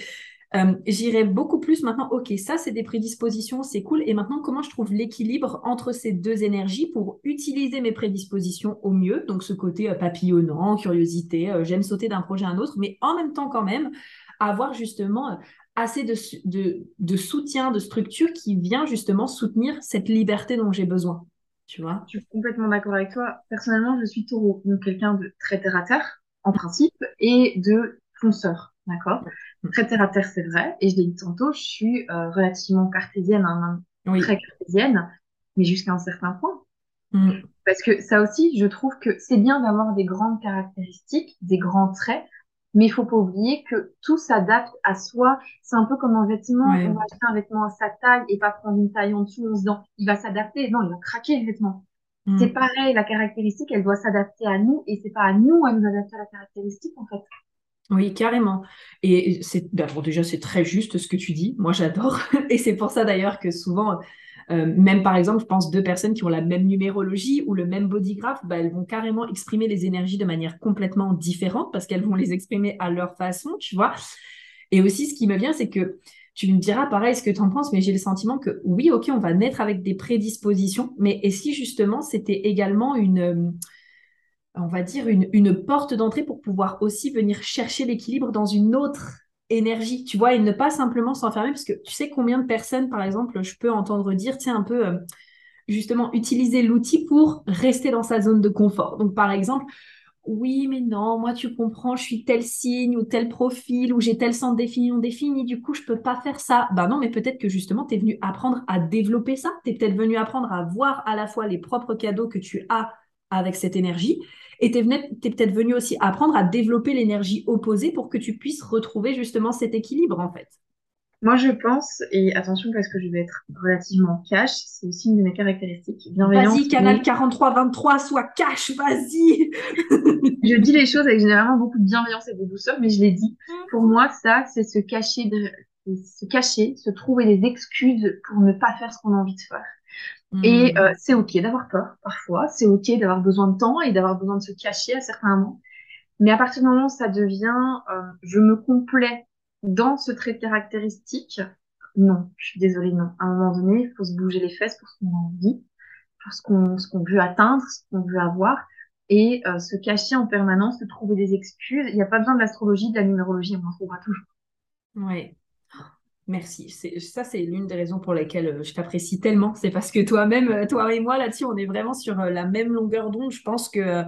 euh, j'irai beaucoup plus maintenant, ok, ça c'est des prédispositions, c'est cool. Et maintenant, comment je trouve l'équilibre entre ces deux énergies pour utiliser mes prédispositions au mieux? Donc ce côté euh, papillonnant, curiosité, euh, j'aime sauter d'un projet à un autre, mais en même temps quand même avoir justement assez de, de, de, soutien, de structure qui vient justement soutenir cette liberté dont j'ai besoin. Tu vois? Je suis complètement d'accord avec toi. Personnellement, je suis taureau, donc quelqu'un de très terre à terre, en principe, et de fonceur. D'accord? Très terre à terre, c'est vrai. Et je l'ai dit tantôt, je suis euh, relativement cartésienne, hein, très cartésienne, mais jusqu'à un certain point. Mm. Parce que ça aussi, je trouve que c'est bien d'avoir des grandes caractéristiques, des grands traits, Mais il faut pas oublier que tout s'adapte à soi. C'est un peu comme un vêtement. On va acheter un vêtement à sa taille et pas prendre une taille en dessous en se disant, il va s'adapter. Non, il va craquer le vêtement. Mm. C'est pareil, la caractéristique, elle doit s'adapter à nous et c'est pas à nous à nous adapter à la caractéristique, en fait. Oui, carrément. Et c'est, ben, déjà, c'est très juste ce que tu dis. Moi, j'adore. [laughs] Et c'est pour ça d'ailleurs que souvent, euh, même par exemple, je pense deux personnes qui ont la même numérologie ou le même bodygraph, bah, elles vont carrément exprimer les énergies de manière complètement différente parce qu'elles vont les exprimer à leur façon, tu vois. Et aussi, ce qui me vient, c'est que tu me diras pareil ce que tu en penses, mais j'ai le sentiment que oui, ok, on va naître avec des prédispositions, mais et si justement c'était également une, euh, on va dire, une, porte d'entrée pour pouvoir aussi venir chercher l'équilibre dans une autre énergie, tu vois, et ne pas simplement s'enfermer, parce que tu sais combien de personnes, par exemple, je peux entendre dire, tiens, un peu, euh, justement, utiliser l'outil pour rester dans sa zone de confort. Donc, par exemple, oui, mais non, moi, tu comprends, je suis tel signe ou tel profil ou j'ai tel centre défini ou défini, du coup, je peux pas faire ça. Ben non, mais peut-être que justement, tu es venu apprendre à développer ça. Tu es peut-être venu apprendre à voir à la fois les propres cadeaux que tu as avec cette énergie et tu es, peut-être venu aussi apprendre à développer l'énergie opposée pour que tu puisses retrouver justement cet équilibre en fait. Moi, je pense, et attention parce que je vais être relativement cash, c'est aussi une de mes caractéristiques. Vas-y, canal 43-23, sois cash, vas-y [laughs] Je dis les choses avec généralement beaucoup de bienveillance et de douceur, mais je l'ai dit. Pour moi, ça, c'est se cacher, de... se cacher, se trouver des excuses pour ne pas faire ce qu'on a envie de faire. Et hmm. euh, c'est OK d'avoir peur parfois, c'est OK d'avoir besoin de temps et d'avoir besoin de se cacher à certains moments. Mais à partir du moment où ça devient euh, je me complais dans ce trait caractéristique, non, je suis désolée, non. À un moment donné, il faut se bouger les fesses pour ce qu'on a envie, pour ce qu'on ce qu'on veut atteindre, ce qu'on veut avoir, et euh, se cacher en permanence, se trouver des excuses. Il n'y a pas besoin de l'astrologie, de la numérologie, on en trouvera toujours. Oui, Merci. Ça, c'est l'une des raisons pour lesquelles euh, je t'apprécie tellement. C'est parce que toi-même, euh, toi et moi, là-dessus, on est vraiment sur euh, la même longueur d'onde. Je pense que,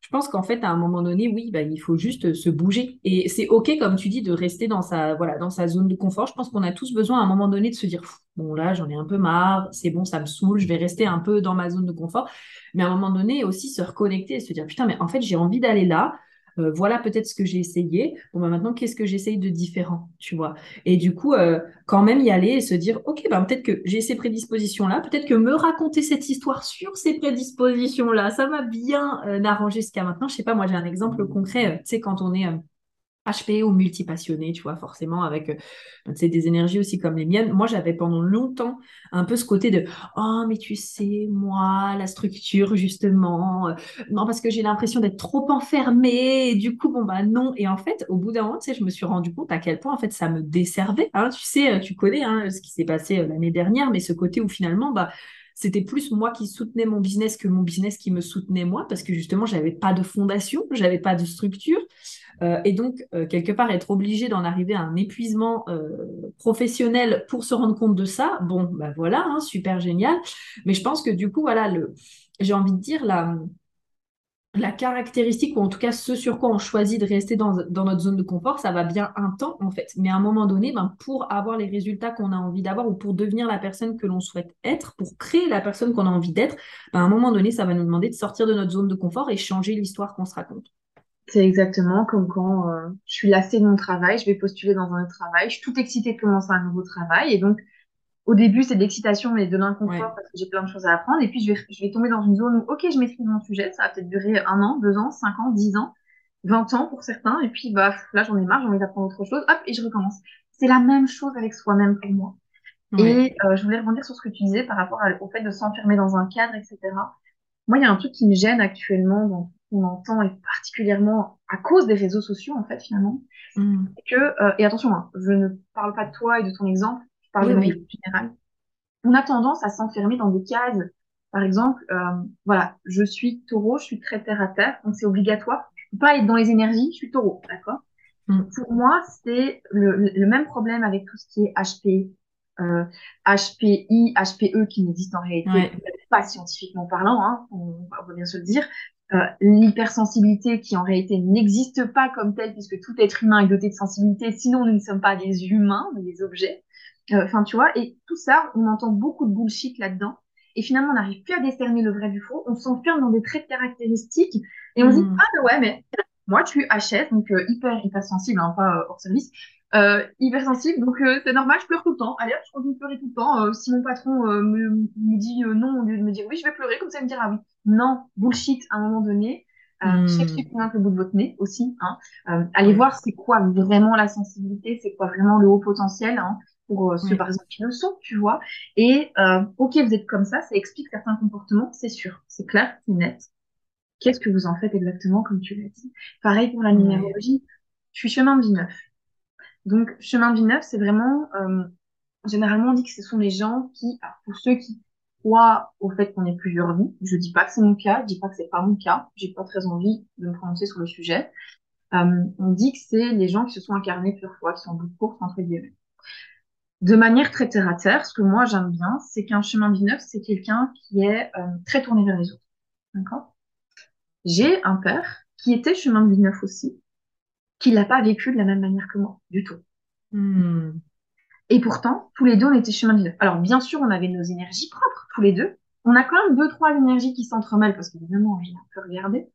je pense qu'en fait, à un moment donné, oui, bah, il faut juste se bouger. Et c'est OK, comme tu dis, de rester dans sa, voilà, dans sa zone de confort. Je pense qu'on a tous besoin à un moment donné de se dire, bon, là, j'en ai un peu marre, c'est bon, ça me saoule, je vais rester un peu dans ma zone de confort. Mais à un moment donné, aussi se reconnecter et se dire, putain, mais en fait, j'ai envie d'aller là. Euh, voilà peut-être ce que j'ai essayé. Bon, bah, maintenant, qu'est-ce que j'essaye de différent, tu vois? Et du coup, euh, quand même y aller et se dire, OK, ben, peut-être que j'ai ces prédispositions-là, peut-être que me raconter cette histoire sur ces prédispositions-là, ça m'a bien euh, arrangé jusqu'à maintenant. Je sais pas, moi, j'ai un exemple concret, tu sais, quand on est HP ou multipassionné, tu vois, forcément, avec euh, des énergies aussi comme les miennes. Moi, j'avais pendant longtemps un peu ce côté de Oh, mais tu sais, moi, la structure, justement, euh, non, parce que j'ai l'impression d'être trop enfermée, et du coup, bon, bah non. Et en fait, au bout d'un moment, tu sais, je me suis rendu compte à quel point, en fait, ça me desservait. Hein. Tu sais, euh, tu connais hein, ce qui s'est passé l'année dernière, mais ce côté où finalement, bah, c'était plus moi qui soutenais mon business que mon business qui me soutenait moi, parce que justement, j'avais pas de fondation, j'avais pas de structure. Euh, et donc, euh, quelque part, être obligé d'en arriver à un épuisement euh, professionnel pour se rendre compte de ça, bon, bah voilà, hein, super génial. Mais je pense que du coup, voilà, le, j'ai envie de dire la, la caractéristique, ou en tout cas ce sur quoi on choisit de rester dans, notre zone de confort, ça va bien un temps en fait. Mais à un moment donné, ben, pour avoir les résultats qu'on a envie d'avoir ou pour devenir la personne que l'on souhaite être, pour créer la personne qu'on a envie d'être, ben, à un moment donné, ça va nous demander de sortir de notre zone de confort et changer l'histoire qu'on se raconte. C'est exactement comme quand euh, je suis lassée de mon travail, je vais postuler dans un autre travail, je suis toute excitée de commencer un nouveau travail. Et donc, au début, c'est de l'excitation, mais de l'inconfort parce que j'ai plein de choses à apprendre. Et puis, je vais, je vais tomber dans une zone où, OK, je maîtrise mon sujet, ça va peut-être durer un an, deux ans, cinq ans, dix ans, vingt ans pour certains. Et puis, bah, là, j'en ai marre, j'ai envie d'apprendre autre chose, hop, et je recommence. C'est la même chose avec soi-même pour moi. Et euh, je voulais rebondir sur ce que tu disais par rapport au fait de s'enfermer dans un cadre, etc. Moi, il y a un truc qui me gêne actuellement dans on entend, et particulièrement à cause des réseaux sociaux, en fait, finalement, mm. que, euh, et attention, hein, je ne parle pas de toi et de ton exemple, je parle de manière générale, on a tendance à s'enfermer dans des cases. Par exemple, euh, voilà, je suis taureau, je suis très terre à terre, donc c'est obligatoire. Je peux pas être dans les énergies, je suis taureau, d'accord? Mm. Pour moi, c'est le, même problème avec tout ce qui est HP, euh, HPI, HPE qui n'existe en réalité pas scientifiquement parlant, hein, on, va bien se le dire, l'hypersensibilité qui en réalité n'existe pas comme telle puisque tout être humain est doté de sensibilité, sinon nous ne sommes pas des humains, mais des objets. Euh, enfin, tu vois, et tout ça, on entend beaucoup de bullshit là-dedans. Et finalement, on n'arrive plus à décerner le vrai du faux. On s'enferme dans des traits de caractéristiques et on se dit, hmm. ah, ouais, mais moi, tu HS, donc euh, hyper, hyper sensible, hein, pas euh, hors service, euh, hyper sensible, donc c'est normal, je pleure tout le temps. Allez, je continue de pleurer tout le temps. si mon patron me, me, dit non, au lieu de me dire oui, je vais pleurer, comme ça, il me dira oui. Non, bullshit, à un moment donné. Euh, Chaque supplément le bout de votre nez aussi. Hein. allez voir c'est quoi vraiment la sensibilité, c'est quoi vraiment le haut potentiel. Hein pour ceux par exemple qui le sont, tu vois. Et ok, vous êtes comme ça, ça explique certains comportements, c'est sûr, c'est clair, c'est net. Qu'est-ce que vous en faites exactement, comme tu l'as dit? Pareil pour la numérologie. Je suis chemin de vie neuf. Donc, chemin de vie neuf, c'est vraiment, euh, généralement, on dit que ce sont les gens qui, pour ceux qui croient au fait qu'on ait plusieurs vies, je dis pas que c'est mon cas, je dis pas que c'est pas mon cas, j'ai pas très envie de me prononcer sur le sujet. Euh, on dit que c'est les gens qui se sont incarnés plusieurs fois, qui sont de course entre guillemets. De manière très terre à terre, ce que moi j'aime bien, c'est qu'un chemin de vie neuf, c'est quelqu'un qui est euh, très tourné vers les autres. D'accord? J'ai un père qui était chemin de vie neuf aussi, qui l'a pas vécu de la même manière que moi, du tout. Hmm. Et pourtant, tous les deux, on était chemin de vie. Alors, bien sûr, on avait nos énergies propres, tous les deux. On a quand même deux, trois énergies qui s'entremêlent, parce qu'évidemment, j'ai un peu regardé.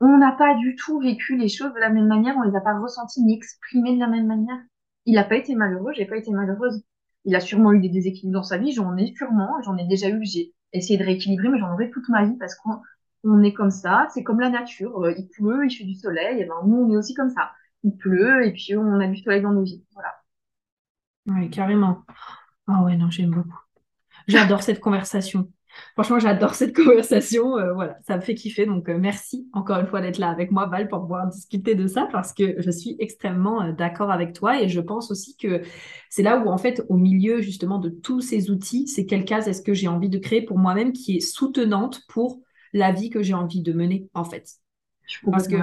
On n'a pas du tout vécu les choses de la même manière, on les a pas ressenties ni exprimées de la même manière. Il n'a pas été malheureux, j'ai pas été malheureuse. Il a sûrement eu des déséquilibres dans sa vie, j'en ai sûrement, j'en ai déjà eu, j'ai essayé de rééquilibrer, mais j'en aurai toute ma vie parce qu'on on est comme ça, c'est comme la nature. Euh, il pleut, il fait du soleil, et ben nous on est aussi comme ça. Pleut et puis on a du soleil dans nos vies. Voilà. Oui, carrément. Ah ouais, non, j'aime beaucoup. J'adore cette conversation. Franchement, j'adore cette conversation. Euh, voilà, ça me fait kiffer. Donc, euh, merci encore une fois d'être là avec moi, Val, pour pouvoir discuter de ça parce que je suis extrêmement d'accord avec toi et je pense aussi que c'est là où, en fait, au milieu justement de tous ces outils, c'est quelle case est-ce que j'ai envie de créer pour moi-même qui est soutenante pour la vie que j'ai envie de mener, en fait. Parce que,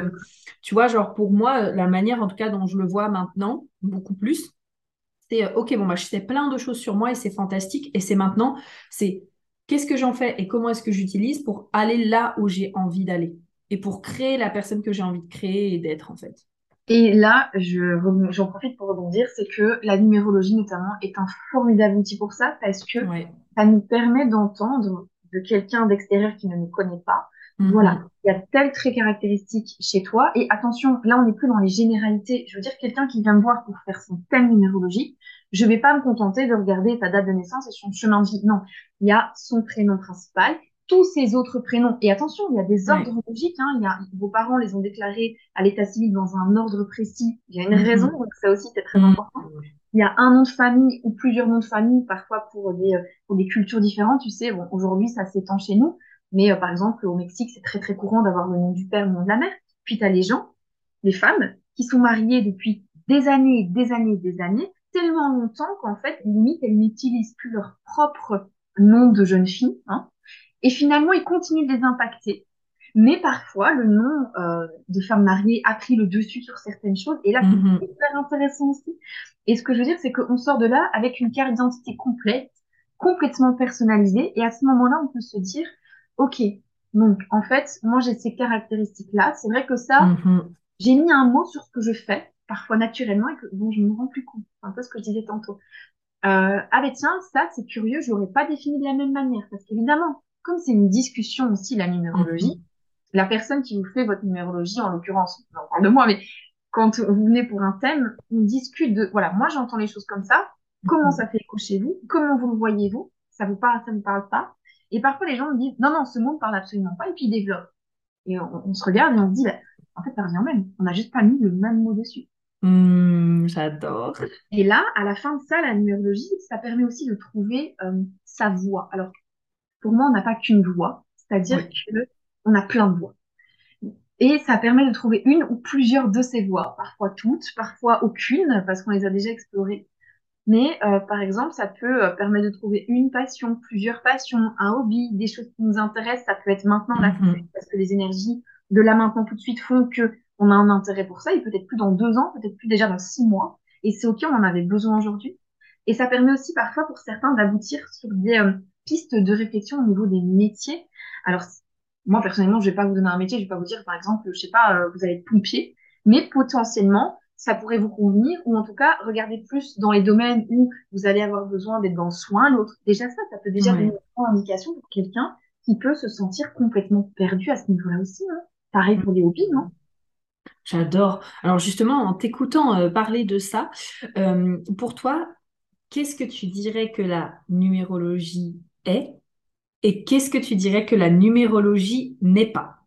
tu vois, genre pour moi, la manière en tout cas dont je le vois maintenant, beaucoup plus, c'est euh, ok, bon, bah, je sais plein de choses sur moi et c'est fantastique. Et c'est maintenant, c'est qu'est-ce que j'en fais et comment est-ce que j'utilise pour aller là où j'ai envie d'aller et pour créer la personne que j'ai envie de créer et d'être en fait. Et là, j'en profite pour rebondir, c'est que la numérologie notamment est un formidable outil pour ça parce que ça nous permet d'entendre de quelqu'un d'extérieur qui ne nous connaît pas. Mhm. Voilà, il y a tel trait caractéristique chez toi. Et attention, là, on n'est plus dans les généralités. Je veux dire, quelqu'un qui vient me voir pour faire son thème numérologique, je vais pas me contenter de regarder ta date de naissance et son chemin de vie. Non, il y a son prénom principal, tous ses autres prénoms. Et attention, il y a des ordres logiques. Hein. Il y a, vos parents les ont déclarés à l'état civil dans un ordre précis. Il y a une mhm. raison, donc ça aussi, c'est très mhm. important il y a un nom de famille ou plusieurs noms de famille, parfois pour des, euh, pour des cultures différentes. Tu sais, bon, aujourd'hui, ça s'étend chez nous. Mais euh, par exemple, au Mexique, c'est très, très courant d'avoir le nom du père, le nom de la mère. Puis tu as les gens, les femmes, qui sont mariées depuis des années, des années, des années, tellement longtemps qu'en fait, limite, elles n'utilisent plus leur propre nom de jeune fille. Hein. Et finalement, ils continuent de les impacter. Mais parfois, le nom euh, de femme mariée a pris le dessus sur certaines choses. Et là, c'est mm-hmm. hyper intéressant aussi. Et ce que je veux dire, c'est qu'on sort de là avec une carte d'identité complète, complètement personnalisée. Et à ce moment-là, on peut se dire, OK, donc en fait, moi j'ai ces caractéristiques-là. C'est vrai que ça, mm-hmm. j'ai mis un mot sur ce que je fais, parfois naturellement, et que dont je me rends plus compte. C'est un peu ce que je disais tantôt. Euh, ah ben tiens, ça c'est curieux, je l'aurais pas défini de la même manière. Parce qu'évidemment, comme c'est une discussion aussi, la numérologie, mm-hmm. la personne qui vous fait votre numérologie, en l'occurrence, on parle de moi, mais quand vous venez pour un thème, on discute de, voilà, moi j'entends les choses comme ça, comment ça fait écho chez vous, comment vous le voyez vous, ça vous parle, ça ne parle pas? Et parfois les gens me disent, non, non, ce monde parle absolument pas, et puis ils développent. Et on, se regarde et on se dit, bah, en fait, ça revient même. On n'a juste pas mis le même mot dessus. Mmh, j'adore. Et là, à la fin de ça, la numérologie, ça permet aussi de trouver euh, sa voix. Alors, pour moi, on n'a pas qu'une voix, c'est-à-dire qu'on a plein de voix. Et ça permet de trouver une ou plusieurs de ces voies, parfois toutes, parfois aucune, parce qu'on les a déjà explorées. Mais euh, par exemple, ça peut euh, permettre de trouver une passion, plusieurs passions, un hobby, des choses qui nous intéressent. Ça peut être maintenant là, mhm. parce que les énergies de là maintenant tout de suite font que on a un intérêt pour ça. Et peut-être plus dans deux ans, peut-être plus déjà dans six mois. Et c'est ok, on en avait besoin aujourd'hui. Et ça permet aussi parfois pour certains d'aboutir sur des euh, pistes de réflexion au niveau des métiers. Alors moi, personnellement, je vais pas vous donner un métier, je vais pas vous dire, par exemple, je sais pas, euh, vous allez être pompier, mais potentiellement, ça pourrait vous convenir, ou en tout cas, regardez plus dans les domaines où vous allez avoir besoin d'être dans le soin, l'autre. Déjà ça, ça peut déjà donner une indication pour quelqu'un qui peut se sentir complètement perdu à ce niveau-là aussi. Hein. Pareil pour les hobbies, non? J'adore. Alors justement, en t'écoutant euh, parler de ça, euh, pour toi, qu'est-ce que tu dirais que la numérologie est et qu'est-ce que tu dirais que la numérologie n'est pas?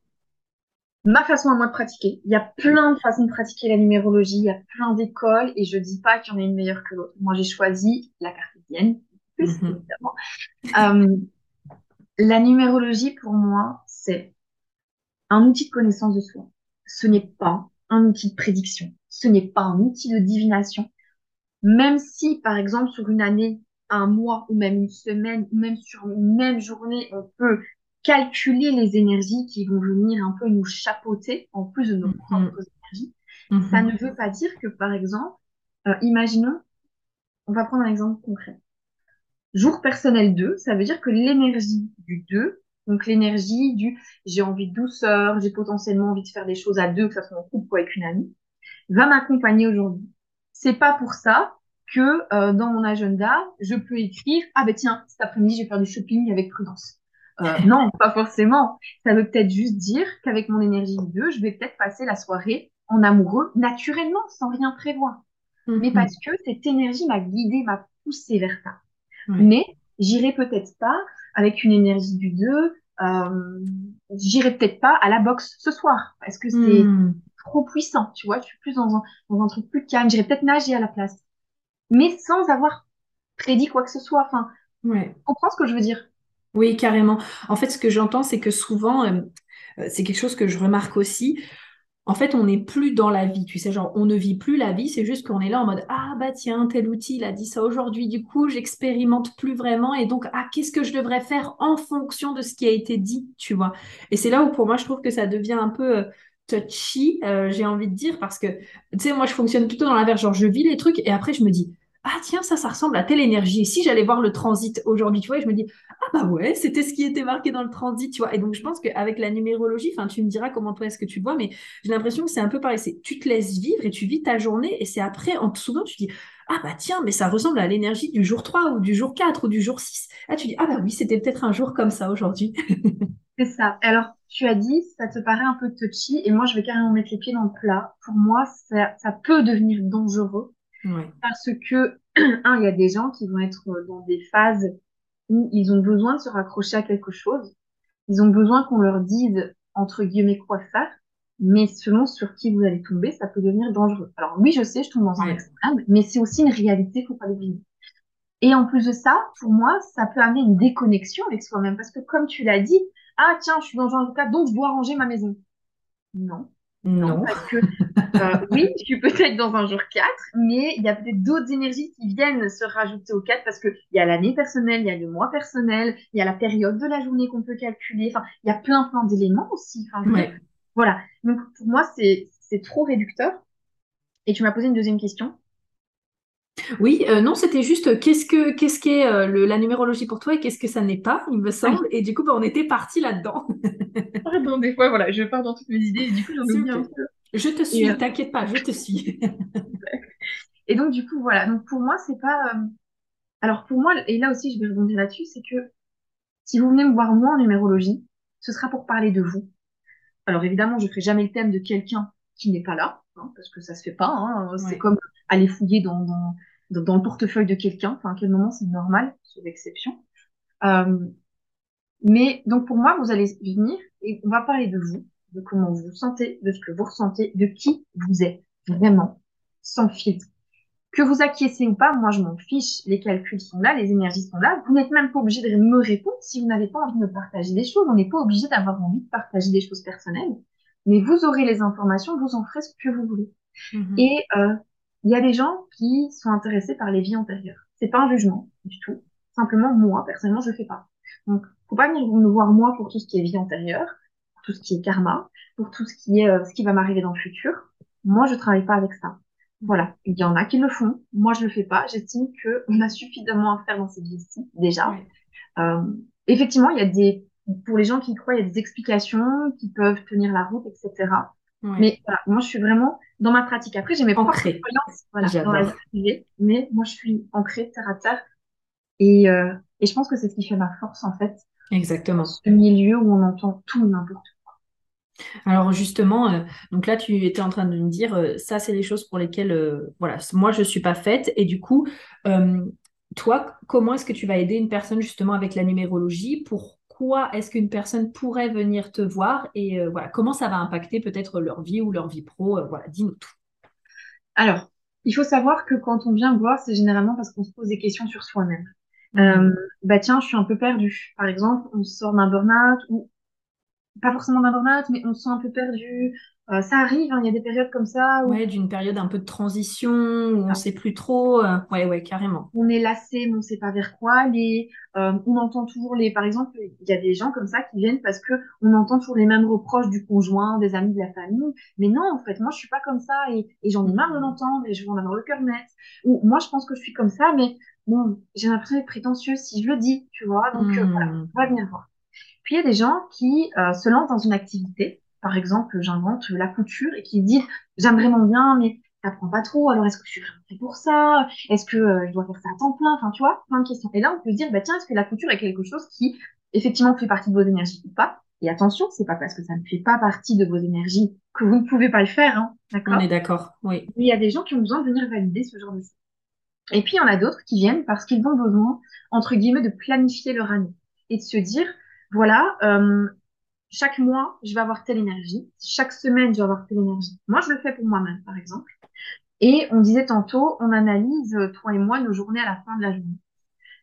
Ma façon à moi de pratiquer. Il y a plein de façons de pratiquer la numérologie, il y a plein d'écoles et je dis pas qu'il y en a une meilleure que l'autre. Moi, j'ai choisi la cartésienne, plus Mhm. évidemment. Euh, la numérologie, pour moi, c'est un outil de connaissance de soi. Ce n'est pas un outil de prédiction. Ce n'est pas un outil de divination. Même si, par exemple, sur une année, un mois ou même une semaine, ou même sur une même journée, on peut calculer les énergies qui vont venir un peu nous chapeauter, en plus de nos Mhm. propres énergies, ça Mhm. ne veut pas dire que, par exemple, euh, imaginons, on va prendre un exemple concret. Jour personnel 2, ça veut dire que l'énergie du 2, donc l'énergie du j'ai envie de douceur, j'ai potentiellement envie de faire des choses à deux, que ce soit en couple ou avec une amie, va m'accompagner aujourd'hui. C'est pas pour ça que euh, dans mon agenda, je peux écrire ah ben tiens, cet après-midi, je vais faire du shopping avec prudence. Euh, [laughs] non, pas forcément. Ça veut peut-être juste dire qu'avec mon énergie du 2, je vais peut-être passer la soirée en amoureux naturellement, sans rien prévoir. Mais Mhm. parce que cette énergie m'a guidée, m'a poussée vers ça. Mais j'irai peut-être pas avec une énergie du 2, euh, j'irai peut-être pas à la boxe ce soir parce que c'est Mhm. trop puissant, tu vois, je suis plus dans un, dans un truc plus calme, j'irai peut-être nager à la place, mais sans avoir prédit quoi que ce soit. Enfin, Ouais. comprends ce que je veux dire? Oui, carrément. En fait, ce que j'entends, c'est que souvent, euh, euh, c'est quelque chose que je remarque aussi. En fait, on n'est plus dans la vie, tu sais, genre, on ne vit plus la vie, c'est juste qu'on est là en mode, ah bah tiens, tel outil, il a dit ça aujourd'hui, du coup, j'expérimente plus vraiment, et donc, ah, qu'est-ce que je devrais faire en fonction de ce qui a été dit, tu vois. Et c'est là où, pour moi, je trouve que ça devient un peu euh, touchy, j'ai envie de dire, parce que, tu sais, moi, je fonctionne plutôt dans l'inverse, genre, je vis les trucs, et après, je me dis, ah tiens, ça, ça ressemble à telle énergie, et si j'allais voir le transit aujourd'hui, tu vois, et je me dis, ah bah ouais, c'était ce qui était marqué dans le transit, tu vois. Et donc, je pense qu'avec la numérologie, enfin, tu me diras comment toi est-ce que tu vois, mais j'ai l'impression que c'est un peu pareil. C'est tu te laisses vivre et tu vis ta journée et c'est après, en te souvenant, tu dis Ah bah tiens, mais ça ressemble à l'énergie du jour 3 ou du jour 4 ou du jour 6. Ah, tu dis Ah bah oui, c'était peut-être un jour comme ça aujourd'hui. [laughs] C'est ça. Alors, tu as dit, ça te paraît un peu touchy, et moi, je vais carrément mettre les pieds dans le plat. Pour moi, ça, ça peut devenir dangereux Ouais. parce que, [clears throat] un, il y a des gens qui vont être dans des phases où ils ont besoin de se raccrocher à quelque chose. Ils ont besoin qu'on leur dise, entre guillemets, quoi faire. Mais selon sur qui vous allez tomber, ça peut devenir dangereux. Alors oui, je sais, je tombe dans un Ouais. extrême, mais c'est aussi une réalité, faut pas l'oublier. Et en plus de ça, pour moi, ça peut amener une déconnexion avec soi-même. Parce que comme tu l'as dit, ah tiens, je suis dans un cas, donc je dois ranger ma maison. Non, non, Non. parce que euh, oui, je suis peut-être dans un jour 4, mais il y a peut-être d'autres énergies qui viennent se rajouter au 4 parce qu'il y a l'année personnelle, il y a le mois personnel, il y a la période de la journée qu'on peut calculer. Enfin, il y a plein, plein d'éléments aussi. Enfin, Ouais. voilà. Donc, pour moi, c'est, trop réducteur. Et tu m'as posé une deuxième question. Oui, euh, non, c'était juste qu'est-ce que qu'est-ce qu'est euh, la numérologie pour toi et qu'est-ce que ça n'est pas, il me semble. Et du coup, bah, on était parti là-dedans. Pardon, des fois, voilà, je pars dans toutes mes idées et du coup, j'en oublie un Super. peu. Je te suis, euh, t'inquiète pas, je te suis. et donc, du coup, voilà. Donc, pour moi, c'est pas. euh, Alors, pour moi, et là aussi, je vais rebondir là-dessus, c'est que si vous venez me voir moi en numérologie, ce sera pour parler de vous. Alors évidemment, je ferai jamais le thème de quelqu'un qui n'est pas là, hein, parce que ça se fait pas. hein. C'est comme aller fouiller dans, dans, dans, dans le portefeuille de quelqu'un. Enfin, à quel moment c'est normal, sauf exception. Euh, mais donc pour moi, vous allez venir et on va parler de vous, de comment vous vous sentez, de ce que vous ressentez, de qui vous êtes vraiment, sans filtre. Que vous acquiescez ou pas, moi je m'en fiche. Les calculs sont là, les énergies sont là. Vous n'êtes même pas obligé de me répondre si vous n'avez pas envie de me partager des choses. On n'est pas obligé d'avoir envie de partager des choses personnelles. Mais vous aurez les informations, vous en ferez ce que vous voulez. Mhm. Et euh, il y a des gens qui sont intéressés par les vies antérieures. C'est pas un jugement du tout. Simplement, moi, personnellement, je le fais pas. Donc, faut pas venir me voir moi pour tout ce qui est vie antérieure, tout ce qui est karma, pour tout ce qui est euh, ce qui va m'arriver dans le futur. Moi, je travaille pas avec ça. Voilà. Il y en a qui le font. Moi, je le fais pas. J'estime que on a suffisamment à faire dans cette vie-ci, déjà. Euh, effectivement, il y a des, pour les gens qui y croient, il y a des explications qui peuvent tenir la route, etc. Ouais. Mais voilà, moi, je suis vraiment dans ma pratique. Après, j'ai mes propres croyances, voilà, dans la vie J'adore. privée, mais moi, je suis ancrée terre à terre. Et, euh, et je pense que c'est ce qui fait ma force, en fait, Exactement. ce milieu où on entend tout n'importe Alors justement, euh, donc là tu étais en train de me dire, euh, ça c'est les choses pour lesquelles, euh, voilà, moi je ne suis pas faite. Et du coup, toi, comment est-ce que tu vas aider une personne justement avec la numérologie? Pourquoi est-ce qu'une personne pourrait venir te voir? Et voilà, comment ça va impacter peut-être leur vie ou leur vie pro? Voilà, dis-nous tout. Alors, il faut savoir que quand on vient voir, c'est généralement parce qu'on se pose des questions sur soi-même. Mmh. bah tiens, je suis un peu perdue. Par exemple, on sort d'un burn-out ou pas forcément d'un burn-out, mais on se sent un peu perdu. Euh, ça arrive, hein, il y a des périodes comme ça. Où... Ouais, d'une période un peu de transition, où on ne sait plus trop. Euh, ouais, ouais, carrément. On est lassé, mais on ne sait pas vers quoi aller. Euh, on entend toujours les... Par exemple, il y a des gens comme ça qui viennent parce que on entend toujours les mêmes reproches du conjoint, des amis, de la famille. Mais non, en fait, moi, je suis pas comme ça et, et j'en ai marre de l'entendre et je veux en avoir le cœur net. Ou moi, je pense que je suis comme ça, mais bon, j'ai l'impression d'être prétentieuse si je le dis, tu vois. Donc, voilà, hmm. on va venir voir. Puis il y a des gens qui euh, se lancent dans une activité, par exemple, j'invente la couture, et qui disent j'aime vraiment bien, mais ça prend pas trop, alors est-ce que je suis vraiment fait pour ça? Est-ce que euh, je dois faire ça à temps plein? Enfin, tu vois, plein de questions. Et là, on peut se dire, bah tiens, est-ce que la couture est quelque chose qui effectivement fait partie de vos énergies ou pas? Et attention, c'est pas parce que ça ne fait pas partie de vos énergies que vous ne pouvez pas le faire, hein, d'accord? On est d'accord, oui. Il y a des gens qui ont besoin de venir valider ce genre de choses. Et puis il y en a d'autres qui viennent parce qu'ils ont besoin, entre guillemets, de planifier leur année et de se dire voilà, euh, chaque mois, je vais avoir telle énergie. Chaque semaine, je vais avoir telle énergie. Moi, je le fais pour moi-même, par exemple. Et on disait tantôt, on analyse, euh, toi et moi, nos journées à la fin de la journée.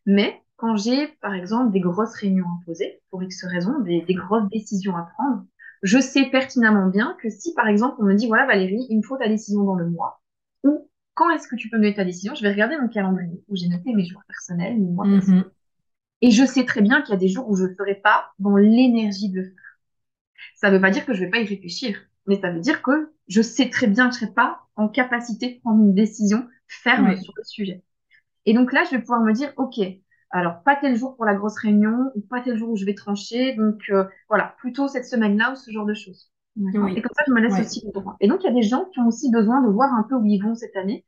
Mais quand j'ai, par exemple, des grosses réunions à poser, pour X raisons, des, des grosses décisions à prendre, je sais pertinemment bien que si, par exemple, on me dit, voilà, Valérie, il me faut ta décision dans le mois, ou quand est-ce que tu peux me donner ta décision, je vais regarder mon calendrier où j'ai noté mes jours personnels, mes mois personnels. Et je sais très bien qu'il y a des jours où je ne ferai pas dans l'énergie de le faire. Ça ne veut pas dire que je ne vais pas y réfléchir, mais ça veut dire que je sais très bien que je ne serai pas en capacité de prendre une décision ferme sur le sujet. Et donc là, je vais pouvoir me dire, OK, alors pas tel jour pour la grosse réunion, ou pas tel jour où je vais trancher, donc euh, voilà, plutôt cette semaine-là ou ce genre de choses. Et comme ça, je me laisse aussi le droit. Et donc, il y a des gens qui ont aussi besoin de voir un peu où ils vont cette année,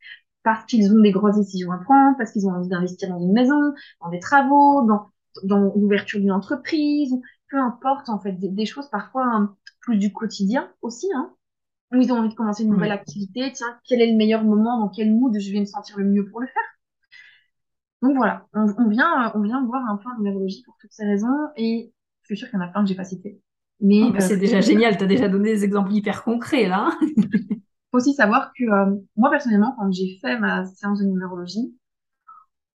parce qu'ils ont des grosses décisions à prendre, parce qu'ils ont envie d'investir dans une maison, dans des travaux, dans, dans l'ouverture d'une entreprise, peu importe en fait, des, choses parfois hein, plus du quotidien aussi, hein, où ils ont envie de commencer une nouvelle activité, tiens, quel est le meilleur moment, dans quel mood je vais me sentir le mieux pour le faire? Donc voilà, on, vient, on vient voir un peu en numérologie pour toutes ces raisons, et je suis sûre qu'il y en a plein que j'ai pas cité. Mais oh, bah, c'est euh, déjà génial, tu as déjà donné des exemples hyper concrets là. [laughs] aussi savoir que euh, moi, personnellement, quand j'ai fait ma séance de numérologie,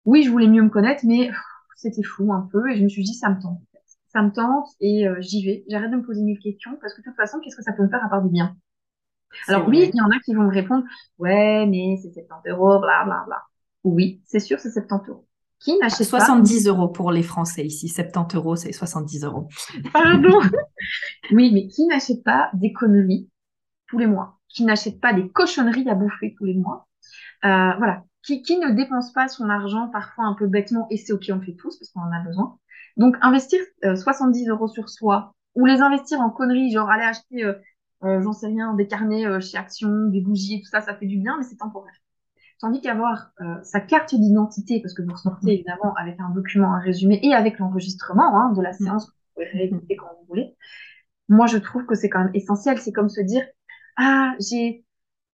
oui, je voulais mieux me connaître, mais c'était fou un peu. Et je me suis dit, ça me tente. Ça me tente et euh, j'y vais. J'arrête de me poser mille questions parce que de toute façon, qu'est-ce que ça peut me faire à part du bien Alors oui, il y en a qui vont me répondre, ouais, mais c'est 70 euros, bla bla bla. Oui, c'est sûr, c'est 70 euros. Qui n'achète 70 euros pour les Français ici. 70 euros, c'est 70 euros. Pardon. [laughs] oui, mais qui n'achète pas d'économies tous les mois? Qui n'achète pas des cochonneries à bouffer tous les mois, euh, voilà, qui, qui ne dépense pas son argent parfois un peu bêtement, et c'est ok, on fait tous parce qu'on en a besoin. Donc investir 70 euh, euros sur soi, ou les investir en conneries, genre aller acheter, euh, euh j'en sais rien, des carnets euh, chez Action, des bougies, tout ça, ça fait du bien, mais c'est temporaire. Tandis qu'avoir sa carte d'identité, parce que vous ressortez évidemment avec un document, un résumé, et avec l'enregistrement hein, de la séance, que vous pouvez réécouter quand vous voulez, moi je trouve que c'est quand même essentiel. C'est comme se dire, ah, j'ai,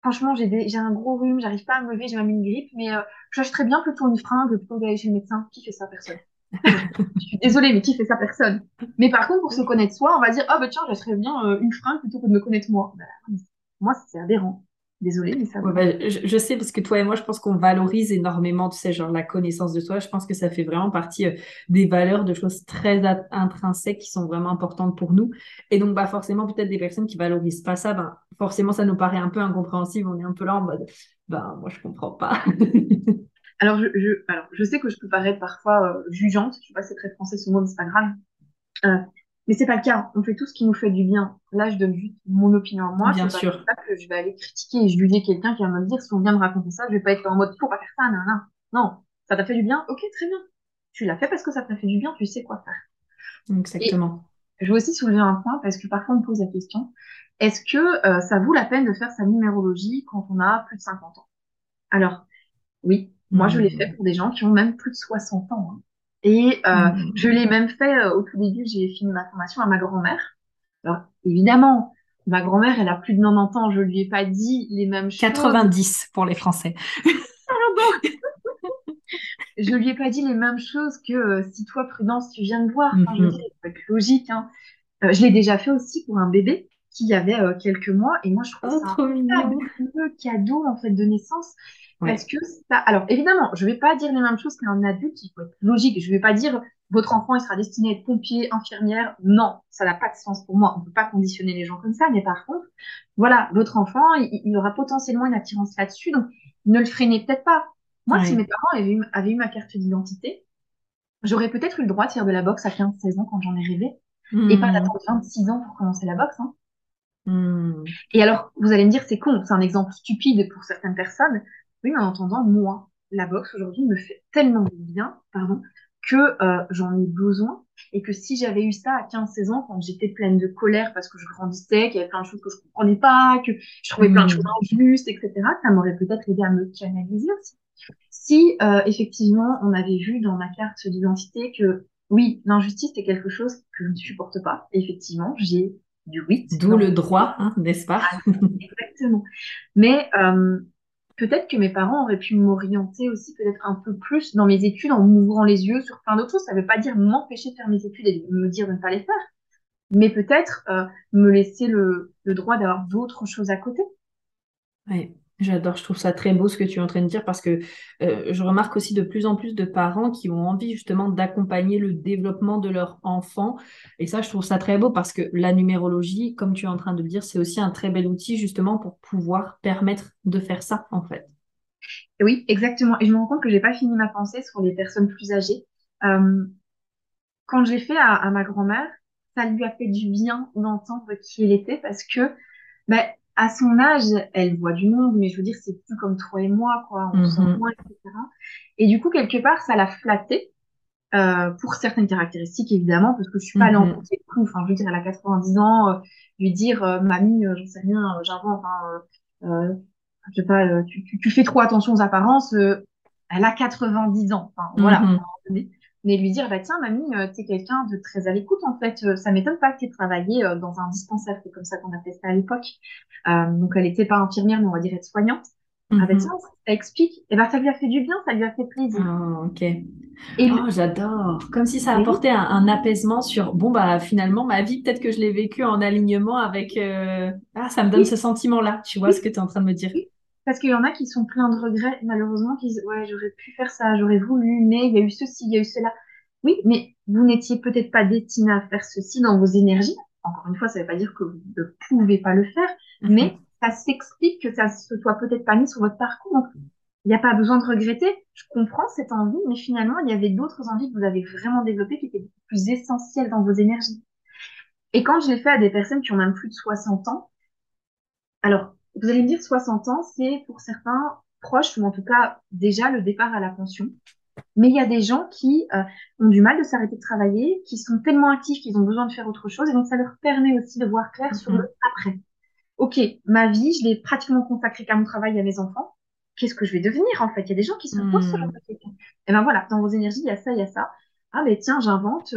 franchement, j'ai j'ai un gros rhume, j'arrive pas à me lever, j'ai même une grippe, mais euh, j'achèterais bien plutôt une fringue plutôt d'aller chez le médecin. Qui fait ça, personne? [laughs] je suis désolée, mais qui fait ça, personne? Mais par contre, pour se connaître soi, on va dire, ah, oh, bah tiens, j'achèterais bien euh, une fringue plutôt que de me connaître moi. Bah, moi, c'est adhérent. Désolée, mais ça. Bah, je, sais parce que toi et moi, je pense qu'on valorise énormément, tu sais, genre la connaissance de soi. Je pense que ça fait vraiment partie euh, des valeurs, de choses très intrinsèques qui sont vraiment importantes pour nous. Et donc, bah, forcément, peut-être des personnes qui valorisent pas ça, ben, forcément, ça nous paraît un peu incompréhensible. On est un peu là en mode, ben, moi, je comprends pas. [laughs] alors, je, alors, je sais que je peux paraître parfois euh, jugeante. Je sais pas si c'est très français ce mot, mais c'est pas grave. Euh, mais c'est pas le cas. On fait tout ce qui nous fait du bien. Là, je donne juste mon opinion à moi. Bien sûr. Pas que je vais aller critiquer et juger quelqu'un qui va me dire si on vient de raconter ça, je vais pas être en mode faut pas faire ça, non, non. Non, ça t'a fait du bien? Ok, très bien. Tu l'as fait parce que ça t'a fait du bien. Tu sais quoi faire. Exactement. je veux aussi soulever un point parce que parfois on me pose la question est-ce que euh, ça vaut la peine de faire sa numérologie quand on a plus de 50 ans? Alors, oui, moi je l'ai fait pour des gens qui ont même plus de 60 ans. Hein. Et euh, mmh. je l'ai même fait euh, au tout début, j'ai fini ma formation à ma grand-mère. Alors, évidemment, ma grand-mère, elle a plus de 90 ans, je lui ai pas dit les mêmes choses. 90 pour les Français. je lui ai pas dit les mêmes choses que euh, si toi, Prudence, tu viens me voir. Enfin, je Mhm. faut être logique. Hein. Je l'ai déjà fait aussi pour un bébé qui avait quelques mois et moi, je trouve Oh, ça un mignon. cadeau en fait de naissance Parce que ça. Alors évidemment, je vais pas dire les mêmes choses qu'un adulte. Il faut être logique. Je vais pas dire votre enfant il sera destiné à être pompier, infirmière. Non, ça n'a pas de sens pour moi. On peut pas conditionner les gens comme ça. Mais par contre, voilà, votre enfant, il, il aura potentiellement une attirance là-dessus, donc ne le freinez peut-être pas. Moi, si mes parents avaient eu, avaient eu ma carte d'identité, j'aurais peut-être eu le droit de faire de la boxe à 15-16 ans quand j'en ai rêvé, et pas Mhm. d'attendre 26 ans pour commencer la boxe. Hein. Mhm. Et alors, vous allez me dire, c'est con, c'est un exemple stupide pour certaines personnes. Oui, mais en entendant, moi, la boxe aujourd'hui me fait tellement de bien, pardon, que euh, j'en ai besoin. Et que si j'avais eu ça à 15-16 ans, quand j'étais pleine de colère parce que je grandissais, qu'il y avait plein de choses que je comprenais pas, que je trouvais plein de choses Mhm. injustes, etc., ça m'aurait peut-être aidé à me canaliser aussi. Si euh, effectivement on avait vu dans ma carte d'identité que oui, l'injustice c'est quelque chose que je ne supporte pas, effectivement, j'ai du 8 D'où le droit, hein, n'est-ce pas? Exactement. Mais euh, peut-être que mes parents auraient pu m'orienter aussi peut-être un peu plus dans mes études en m'ouvrant les yeux sur plein d'autres choses. Ça ne veut pas dire m'empêcher de faire mes études et me dire de ne pas les faire, mais peut-être euh, me laisser le, droit d'avoir d'autres choses à côté. J'adore, je trouve ça très beau ce que tu es en train de dire parce que euh, je remarque aussi de plus en plus de parents qui ont envie justement d'accompagner le développement de leur enfant. Et ça, je trouve ça très beau parce que la numérologie, comme tu es en train de le dire, c'est aussi un très bel outil justement pour pouvoir permettre de faire ça en fait. Oui, exactement. Et je me rends compte que j'ai pas fini ma pensée sur les personnes plus âgées. Euh, quand j'ai fait à, ma grand-mère, ça lui a fait du bien d'entendre qui elle était parce que, ben, à son âge, elle voit du monde, mais je veux dire, c'est plus comme toi et moi, quoi. On sent Mhm. moins, etc. Et du coup, quelque part, ça l'a flattée, euh, pour certaines caractéristiques, évidemment, parce que je suis pas pousser le coup. Enfin, je veux dire, elle a 90 ans, euh, lui dire, euh, mamie, euh, j'en sais rien, euh, j'invente, hein, euh, je sais pas, euh, tu, tu, tu fais trop attention aux apparences, euh, elle a 90 ans. Enfin, voilà, Mhm. Mais lui dire, bah tiens, mamie, euh, t'es quelqu'un de très à l'écoute, en fait. Euh, ça m'étonne pas que t'aies travaillé euh, dans un dispensaire, c'est comme ça qu'on appelait ça à l'époque. Euh, donc, elle était pas infirmière, mais on va dire être-soignante. Ah bah tiens, Mhm. ça explique. Et ben ça lui a fait du bien, ça lui a fait plaisir. Ah, ok. Et Oh, le- j'adore. Comme si ça apportait un, un apaisement sur, bon, bah finalement, ma vie, peut-être que je l'ai vécue en alignement avec... euh, Ah, ça me donne oui, ce sentiment-là. Tu vois oui, ce que tu es en train de me dire? oui. Parce qu'il y en a qui sont pleins de regrets, malheureusement, qui disent, ouais, j'aurais pu faire ça, j'aurais voulu, mais il y a eu ceci, il y a eu cela. Oui, mais vous n'étiez peut-être pas destiné à faire ceci dans vos énergies. Encore une fois, ça ne veut pas dire que vous ne pouvez pas le faire, Mhm. mais ça s'explique que ça se soit peut-être pas mis sur votre parcours. Donc, il n'y a pas besoin de regretter. Je comprends cette envie, mais finalement, il y avait d'autres envies que vous avez vraiment développées qui étaient beaucoup plus essentielles dans vos énergies. Et quand je l'ai fait à des personnes qui ont même plus de 60 ans, alors, vous allez me dire 60 ans, c'est pour certains proches, ou en tout cas déjà le départ à la pension. Mais il y a des gens qui euh, ont du mal de s'arrêter de travailler, qui sont tellement actifs qu'ils ont besoin de faire autre chose, et donc ça leur permet aussi de voir clair sur le Mhm. après. Ok, ma vie, je l'ai pratiquement consacrée qu'à mon travail et à mes enfants. Qu'est-ce que je vais devenir en fait? Il y a des gens qui se posent Mhm. questions. Et ben voilà, dans vos énergies, il y a ça, il y a ça. Ah ben tiens, j'invente.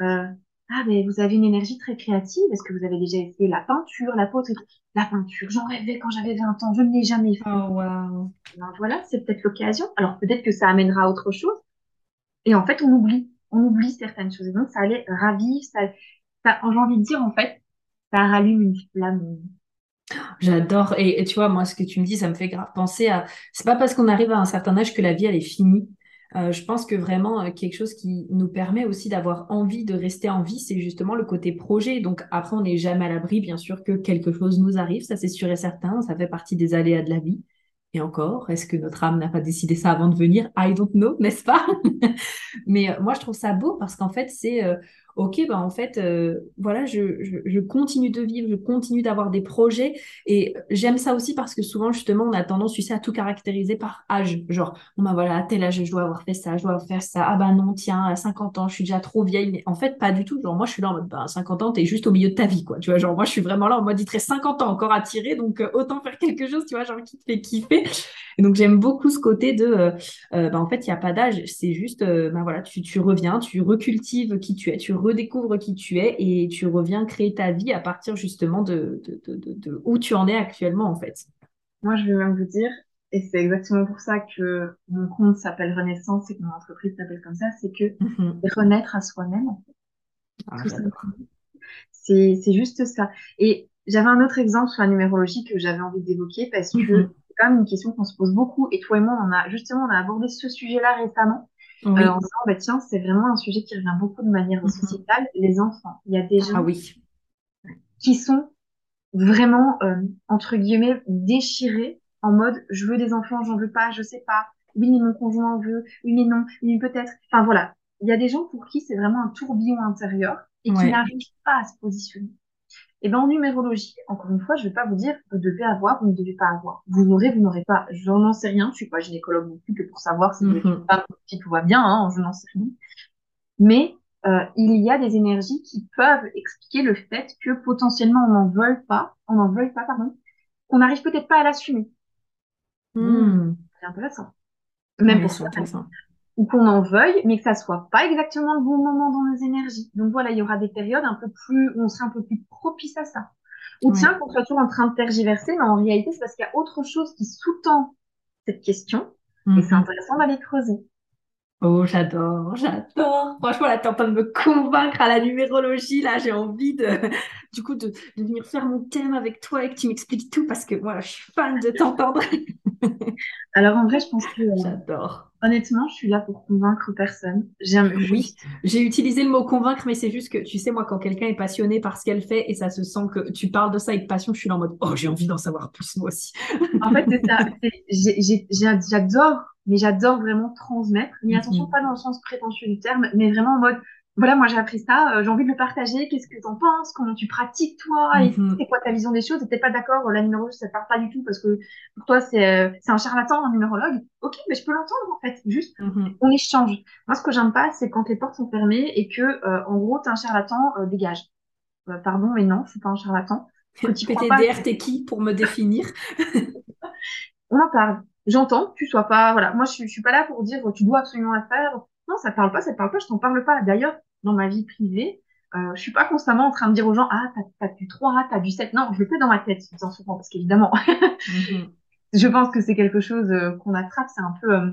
euh, ah ben vous avez une énergie très créative. Est-ce que vous avez déjà essayé la peinture, la poterie? La peinture, j'en rêvais quand j'avais 20 ans, je ne l'ai jamais fait. Oh, waouh. Ben voilà, c'est peut-être l'occasion. Alors peut-être que ça amènera à autre chose. Et en fait, on oublie. On oublie certaines choses. Et donc, ça allait ravir, ça, ça, j'ai envie de dire, en fait, ça rallume une flamme. J'adore. Et, et tu vois, moi, ce que tu me dis, ça me fait grave penser à... C'est pas parce qu'on arrive à un certain âge que la vie, elle est finie. Euh, je pense que vraiment, euh, quelque chose qui nous permet aussi d'avoir envie de rester en vie, c'est justement le côté projet. Donc après, on n'est jamais à l'abri, bien sûr, que quelque chose nous arrive. Ça, c'est sûr et certain. Ça fait partie des aléas de la vie. Et encore, est-ce que notre âme n'a pas décidé ça avant de venir? I don't know, n'est-ce pas? [laughs] Mais euh, moi, je trouve ça beau parce qu'en fait, c'est OK, bah, en fait, euh, voilà, je, continue de vivre, je continue d'avoir des projets. Et j'aime ça aussi parce que souvent, justement, on a tendance, à tout caractériser par âge. Genre, bon, bah voilà, à tel âge, je dois avoir fait ça, je dois fait ça. Ah bah non, tiens, à 50 ans, je suis déjà trop vieille. Mais en fait, pas du tout. Genre, moi, je suis là en mode, bah, à 50 ans, t'es juste au milieu de ta vie, quoi. Tu vois, genre, moi, je suis vraiment là en mode, il te reste 50 ans encore à tirer, donc euh, autant faire quelque chose, tu vois, genre, qui te fait kiffer. Et donc, j'aime beaucoup ce côté de, euh, euh, bah, en fait, il n'y a pas d'âge. C'est juste, bah voilà, tu, tu reviens, tu recultives qui tu es, tu redécouvres qui tu es et tu reviens créer ta vie à partir justement de, de, où tu en es actuellement en fait. Moi, je vais même vous dire, et c'est exactement pour ça que mon compte s'appelle Renaissance et que mon entreprise s'appelle comme ça, c'est que mhm. renaître à soi-même, en fait. Ah, c'est juste ça. Et j'avais un autre exemple sur la numérologie que j'avais envie d'évoquer parce que mhm. c'est quand même une question qu'on se pose beaucoup. Et toi et moi, on a justement on a abordé ce sujet-là récemment. Euh, en disant, bah, tiens, c'est vraiment un sujet qui revient beaucoup de manière mhm. sociétale. Les enfants. Il y a des ah gens oui. qui sont vraiment, euh, entre guillemets, déchirés en mode je veux des enfants, j'en veux pas, je sais pas. Oui, mais mon conjoint en veut. Oui, mais non. Oui, peut-être. Enfin voilà. Il y a des gens pour qui c'est vraiment un tourbillon intérieur et qui n'arrivent pas à se positionner. Et ben en numérologie, encore une fois, je vais pas vous dire vous devez avoir, vous ne devez pas avoir. Vous aurez, vous n'aurez pas. Je n'en sais rien. Je suis pas gynécologue non plus que pour savoir si, mm si tout va bien. Hein, je n'en sais rien. Mais euh, il y a des énergies qui peuvent expliquer le fait que potentiellement on n'en veuille pas, on n'en veuille pas, pardon, qu'on n'arrive peut-être pas à l'assumer. Hmm. C'est intéressant. Même pour ça ou qu'on en veuille, mais que ça soit pas exactement le bon moment dans nos énergies. Donc voilà, il y aura des périodes un peu plus, où on sera un peu plus propice à ça. Ou tiens, qu'on soit toujours en train de tergiverser, mais en réalité, c'est parce qu'il y a autre chose qui sous-tend cette question, et c'est mhm. intéressant d'aller creuser. Oh, j'adore, j'adore. Franchement, là, t'es en train de me convaincre à la numérologie. Là, j'ai envie de, [laughs] du coup, de, de, venir faire mon thème avec toi et que tu m'expliques tout parce que moi, je suis fan de t'entendre. [laughs] Alors, en vrai, je pense que. Euh, j'adore. Honnêtement, je suis là pour convaincre personne. J'ai Oui, j'ai utilisé le mot convaincre, mais c'est juste que, tu sais, moi, quand quelqu'un est passionné par ce qu'elle fait et ça se sent que tu parles de ça avec passion, je suis là en mode, oh, j'ai envie d'en savoir plus, moi aussi. [laughs] en fait, c'est ça. J'adore mais j'adore vraiment transmettre. Mais mhm. attention, pas dans le sens prétentieux du terme, mais vraiment en mode, voilà, moi j'ai appris ça, euh, j'ai envie de le partager, qu'est-ce que t'en penses, comment tu pratiques toi, et mhm. c'est quoi ta vision des choses, t'es pas d'accord, la numérologie ça te parle pas du tout parce que pour toi c'est euh, c'est un charlatan, un numérologue. Ok, mais je peux l'entendre en fait, juste mhm. on échange. Moi ce que j'aime pas, c'est quand les portes sont fermées et que euh, en gros t'es un charlatan, dégage. pardon, mais non, je suis pas un charlatan. PTDR, [laughs] t'es qui pour me définir? [laughs] On en parle j'entends tu sois pas, voilà, moi je suis, je suis pas là pour dire tu dois absolument la faire. Non, ça parle pas, ça parle pas, je t'en parle pas. D'ailleurs, dans ma vie privée, euh, je suis pas constamment en train de dire aux gens ah t'as as du 3, t'as du 7. Non, je le fais dans ma tête, en souvent parce qu'évidemment, [laughs] mhm. je pense que c'est quelque chose euh, qu'on attrape. C'est un peu euh,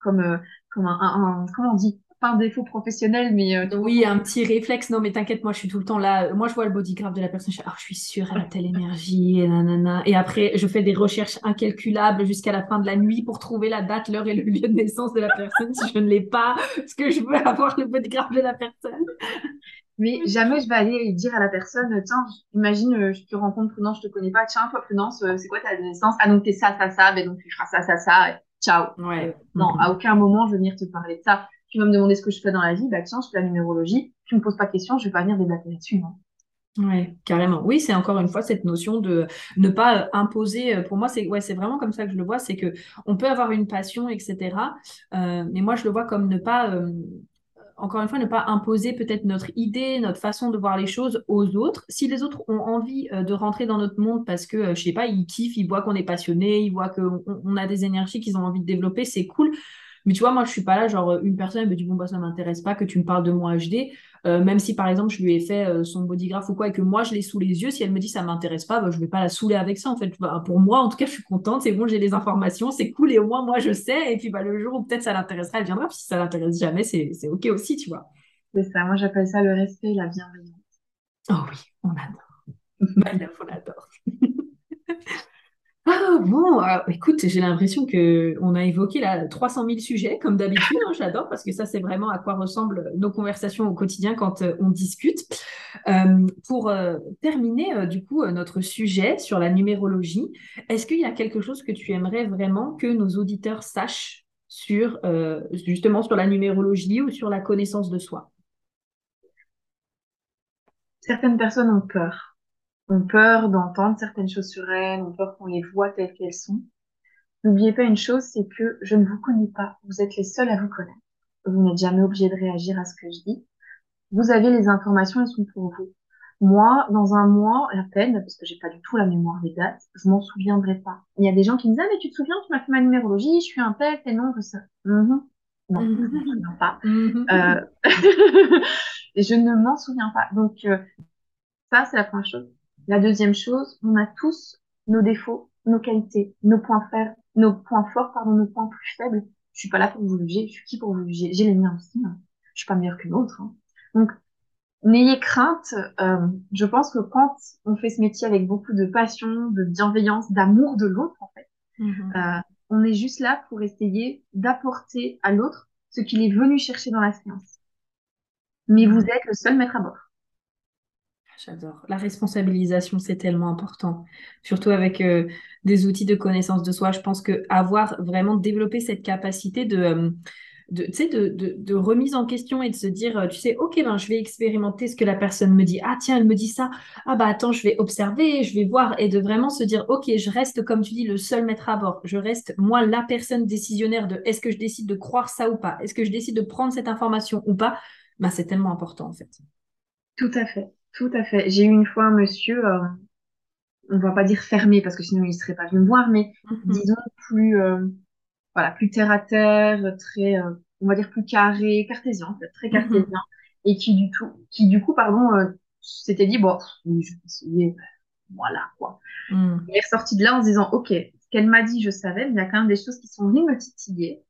comme euh, comme un, un, comment on dit? Un défaut professionnel, mais euh, oui, un petit réflexe. Non, mais t'inquiète, moi, je suis tout le temps là. Moi, je vois le bodygraph de la personne. Je, oh, je suis sûre, elle a telle énergie, et nanana. Et après, je fais des recherches incalculables jusqu'à la fin de la nuit pour trouver la date, l'heure et le lieu de naissance de la personne si je ne l'ai pas, parce que je veux avoir le bodygraph de la personne? Mais jamais je vais aller dire à la personne, tiens, imagine, euh, je te rencontre Prudence, je te connais pas, tiens, toi Prudence, euh, c'est quoi ta naissance? Ah, donc t'es ça, ça, ça, ben donc tu feras ça, ça, ça, ciao. Ouais. non, à aucun moment je vais venir te parler de ça tu vas me demander ce que je fais dans la vie, bah tiens, je fais la numérologie, tu me poses pas de questions, je vais pas venir débattre là-dessus. Oui, carrément. Oui, c'est encore une fois cette notion de ne pas euh, imposer. Euh, pour moi, c'est ouais, vraiment comme ça que je le vois. C'est que on peut avoir une passion, etc. Euh, mais moi, je le vois comme ne pas, encore une fois, ne pas imposer peut-être notre idée, notre façon de voir les choses aux autres. Si les autres ont envie de rentrer dans notre monde parce que, je sais pas, ils kiffent, ils voient qu'on est passionné, ils voient qu'on on a des énergies qu'ils ont envie de développer, c'est cool. Mais tu vois, moi, je suis pas là, genre, une personne me dit, bon, bah, ça m'intéresse pas que tu me parles de moi HD. Euh, même si, par exemple, je lui ai fait euh, son bodygraph ou quoi et que moi, je l'ai sous les yeux, si elle me dit, ça m'intéresse pas, bah, je vais pas la saouler avec ça, en fait. Bah, pour moi, en tout cas, je suis contente, c'est bon, j'ai les informations, c'est cool, et au moins, moi, je sais. Et puis, bah, le jour où peut-être ça l'intéressera, elle viendra. Puis, si ça l'intéresse jamais, c'est OK aussi, tu vois. C'est ça, moi, j'appelle ça le respect et la bienveillance. Oh oui, on adore. on adore. Ah bon, écoute, j'ai l'impression que on a évoqué là 300 000 sujets comme d'habitude. Hein, j'adore parce que ça, c'est vraiment à quoi ressemblent nos conversations au quotidien quand euh, on discute. Euh, pour euh, terminer du coup notre sujet sur la numérologie, est-ce qu'il y a quelque chose que tu aimerais vraiment que nos auditeurs sachent sur justement sur la numérologie ou sur la connaissance de soi? Certaines personnes ont peur ont peur d'entendre certaines choses sur elles, ont peur qu'on les voit telles qu'elles sont. N'oubliez pas une chose, c'est que je ne vous connais pas. Vous êtes les seuls à vous connaître. Vous n'êtes jamais obligé de réagir à ce que je dis. Vous avez les informations, elles sont pour vous. Moi, dans un mois à peine, parce que j'ai pas du tout la mémoire des dates, je m'en souviendrai pas. Il y a des gens qui me disent, ah, mais tu te souviens, tu m'as fait ma numérologie, je suis un tel, non, que ça. Mhm. Non, je ne m'en souviens pas. Euh, [laughs] je ne m'en souviens pas. Donc, euh, ça, c'est la première chose. La deuxième chose, on a tous nos défauts, nos qualités, nos points forts, nos points forts, pardon, nos points plus faibles. Je suis pas là pour vous juger. Je suis qui pour vous juger? J'ai les miens aussi. Hein. Je suis pas meilleure qu'une autre. Hein. Donc, n'ayez crainte. Euh, je pense que quand on fait ce métier avec beaucoup de passion, de bienveillance, d'amour de l'autre, en fait, mhm. euh, on est juste là pour essayer d'apporter à l'autre ce qu'il est venu chercher dans la séance. Mais vous êtes le seul maître à bord. J'adore. La responsabilisation, c'est tellement important. Surtout avec euh, des outils de connaissance de soi. Je pense que avoir vraiment développé cette capacité de, de, de, de, remise en question et de se dire, euh, tu sais, ok, ben, je vais expérimenter ce que la personne me dit. Ah, tiens, elle me dit ça. Ah, bah, attends, je vais observer, je vais voir. Et de vraiment se dire, ok, je reste, comme tu dis, le seul maître à bord. Je reste, moi, la personne décisionnaire de est-ce que je décide de croire ça ou pas? Est-ce que je décide de prendre cette information ou pas? Ben, C'est tellement important, en fait. Tout à fait, tout à fait. J'ai eu une fois un monsieur, euh, on va pas dire fermé parce que sinon il serait pas venu me voir, mais mm-hmm. disons plus. Euh, voilà, plus terre à terre, très, euh, on va dire plus carré, cartésien, en fait, très mhm. cartésien, et qui du tout, qui du coup, pardon, euh, s'était dit bon, je vais essayer, voilà quoi. Mhm. Il est ressorti de là en se disant ok, ce qu'elle m'a dit, je savais, mais il y a quand même des choses qui sont venues me titiller.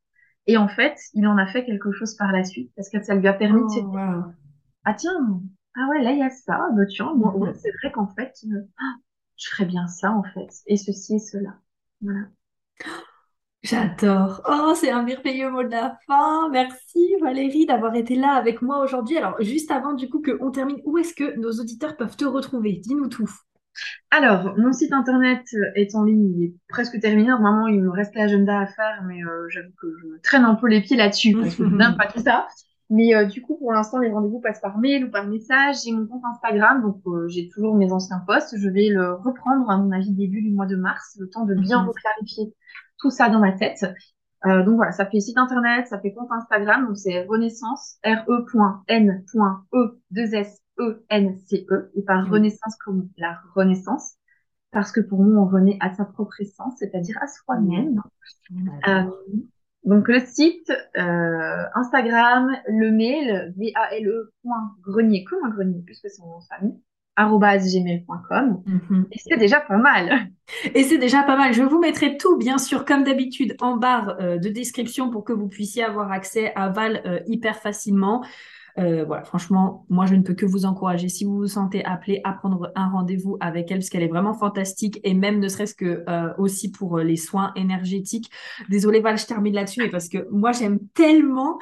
Et en fait, il en a fait quelque chose par la suite parce que ça lui a permis de se oh, dire ah tiens, ah ouais, là il y a ça, bah, tiens, bon, mhm. c'est vrai qu'en fait, euh, ah, je ferais bien ça en fait, et ceci et cela. Voilà. [gasps] J'adore. Oh, c'est un merveilleux mot de la fin. Merci Valérie d'avoir été là avec moi aujourd'hui. Alors, juste avant du coup qu'on termine, où est-ce que nos auditeurs peuvent te retrouver? Dis-nous tout. Alors, mon site internet est en ligne, il est presque terminé. Normalement, il me reste l'agenda à faire, mais euh, j'avoue que je traîne un peu les pieds là-dessus parce que je [laughs] n'aime pas tout ça. Mais euh, du coup, pour l'instant, les rendez-vous passent par mail ou par message. J'ai mon compte Instagram, donc euh, j'ai toujours mes anciens posts. Je vais le reprendre, à mon avis, début du mois de mars, le temps de bien mhm. reclarifier tout ça dans ma tête. Euh, donc voilà, ça fait site internet, ça fait compte Instagram, donc c'est Renaissance, R-E.N.E, 2 S E N C E, et par Renaissance comme la Renaissance, parce que pour nous, on renaît à sa propre essence, c'est-à-dire à, soi-même. Euh, donc le site, euh, Instagram, le mail, V-A-L-E, grenier, comme un grenier, puisque c'est mon nom de famille, gmail.com. Mhm. Et c'est déjà pas mal. Et c'est déjà pas mal. Je vous mettrai tout, bien sûr, comme d'habitude, en barre euh, de description pour que vous puissiez avoir accès à Val euh, hyper facilement. Euh, voilà, franchement, moi, je ne peux que vous encourager. Si vous vous sentez appelé à prendre un rendez-vous avec elle, parce qu'elle est vraiment fantastique, et même ne serait-ce que aussi pour les soins énergétiques. Désolée, Val, je termine là-dessus, mais parce que moi, j'aime tellement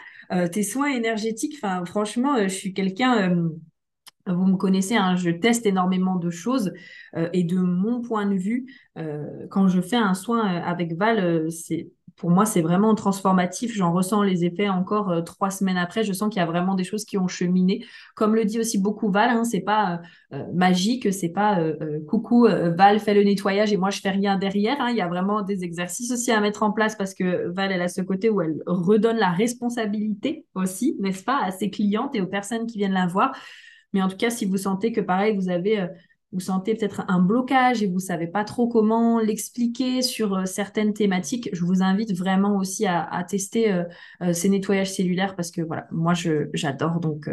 tes soins énergétiques. Enfin, franchement, je suis quelqu'un vous me connaissez, hein, je teste énormément de choses euh, et de mon point de vue, euh, quand je fais un soin euh, avec Val, c'est pour moi c'est vraiment transformatif. J'en ressens les effets encore trois semaines après. Je sens qu'il y a vraiment des choses qui ont cheminé. Comme le dit aussi beaucoup Val, hein, c'est pas magique, c'est pas coucou Val fait le nettoyage et moi je fais rien derrière. Hein. Il y a vraiment des exercices aussi à mettre en place parce que Val elle a ce côté où elle redonne la responsabilité aussi, n'est-ce pas, à ses clientes et aux personnes qui viennent la voir. Mais en tout cas, si vous sentez que pareil, vous avez euh, vous sentez peut-être un blocage et vous savez pas trop comment l'expliquer sur euh, certaines thématiques, je vous invite vraiment aussi à, tester euh, ces nettoyages cellulaires parce que voilà, moi j'adore. Donc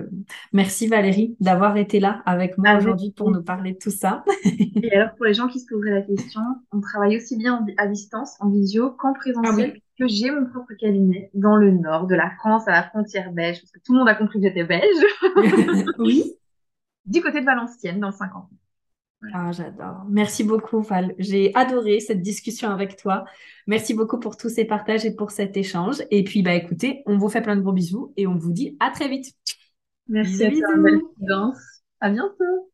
merci Valérie d'avoir été là avec moi aujourd'hui pour nous parler de tout ça. et alors pour les gens qui se poseraient la question, on travaille aussi bien à distance, en visio qu'en présentiel. Ah que j'ai mon propre cabinet dans le nord de la France, à la frontière belge, parce que tout le monde a compris que j'étais belge. [laughs] oui du côté de Valenciennes, dans le 50. Ah, j'adore. Merci beaucoup, Val. J'ai adoré cette discussion avec toi. Merci beaucoup pour tous ces partages et pour cet échange. Et puis, bah, écoutez, on vous fait plein de gros bisous et on vous dit à très vite. Merci à toi, belle À bientôt.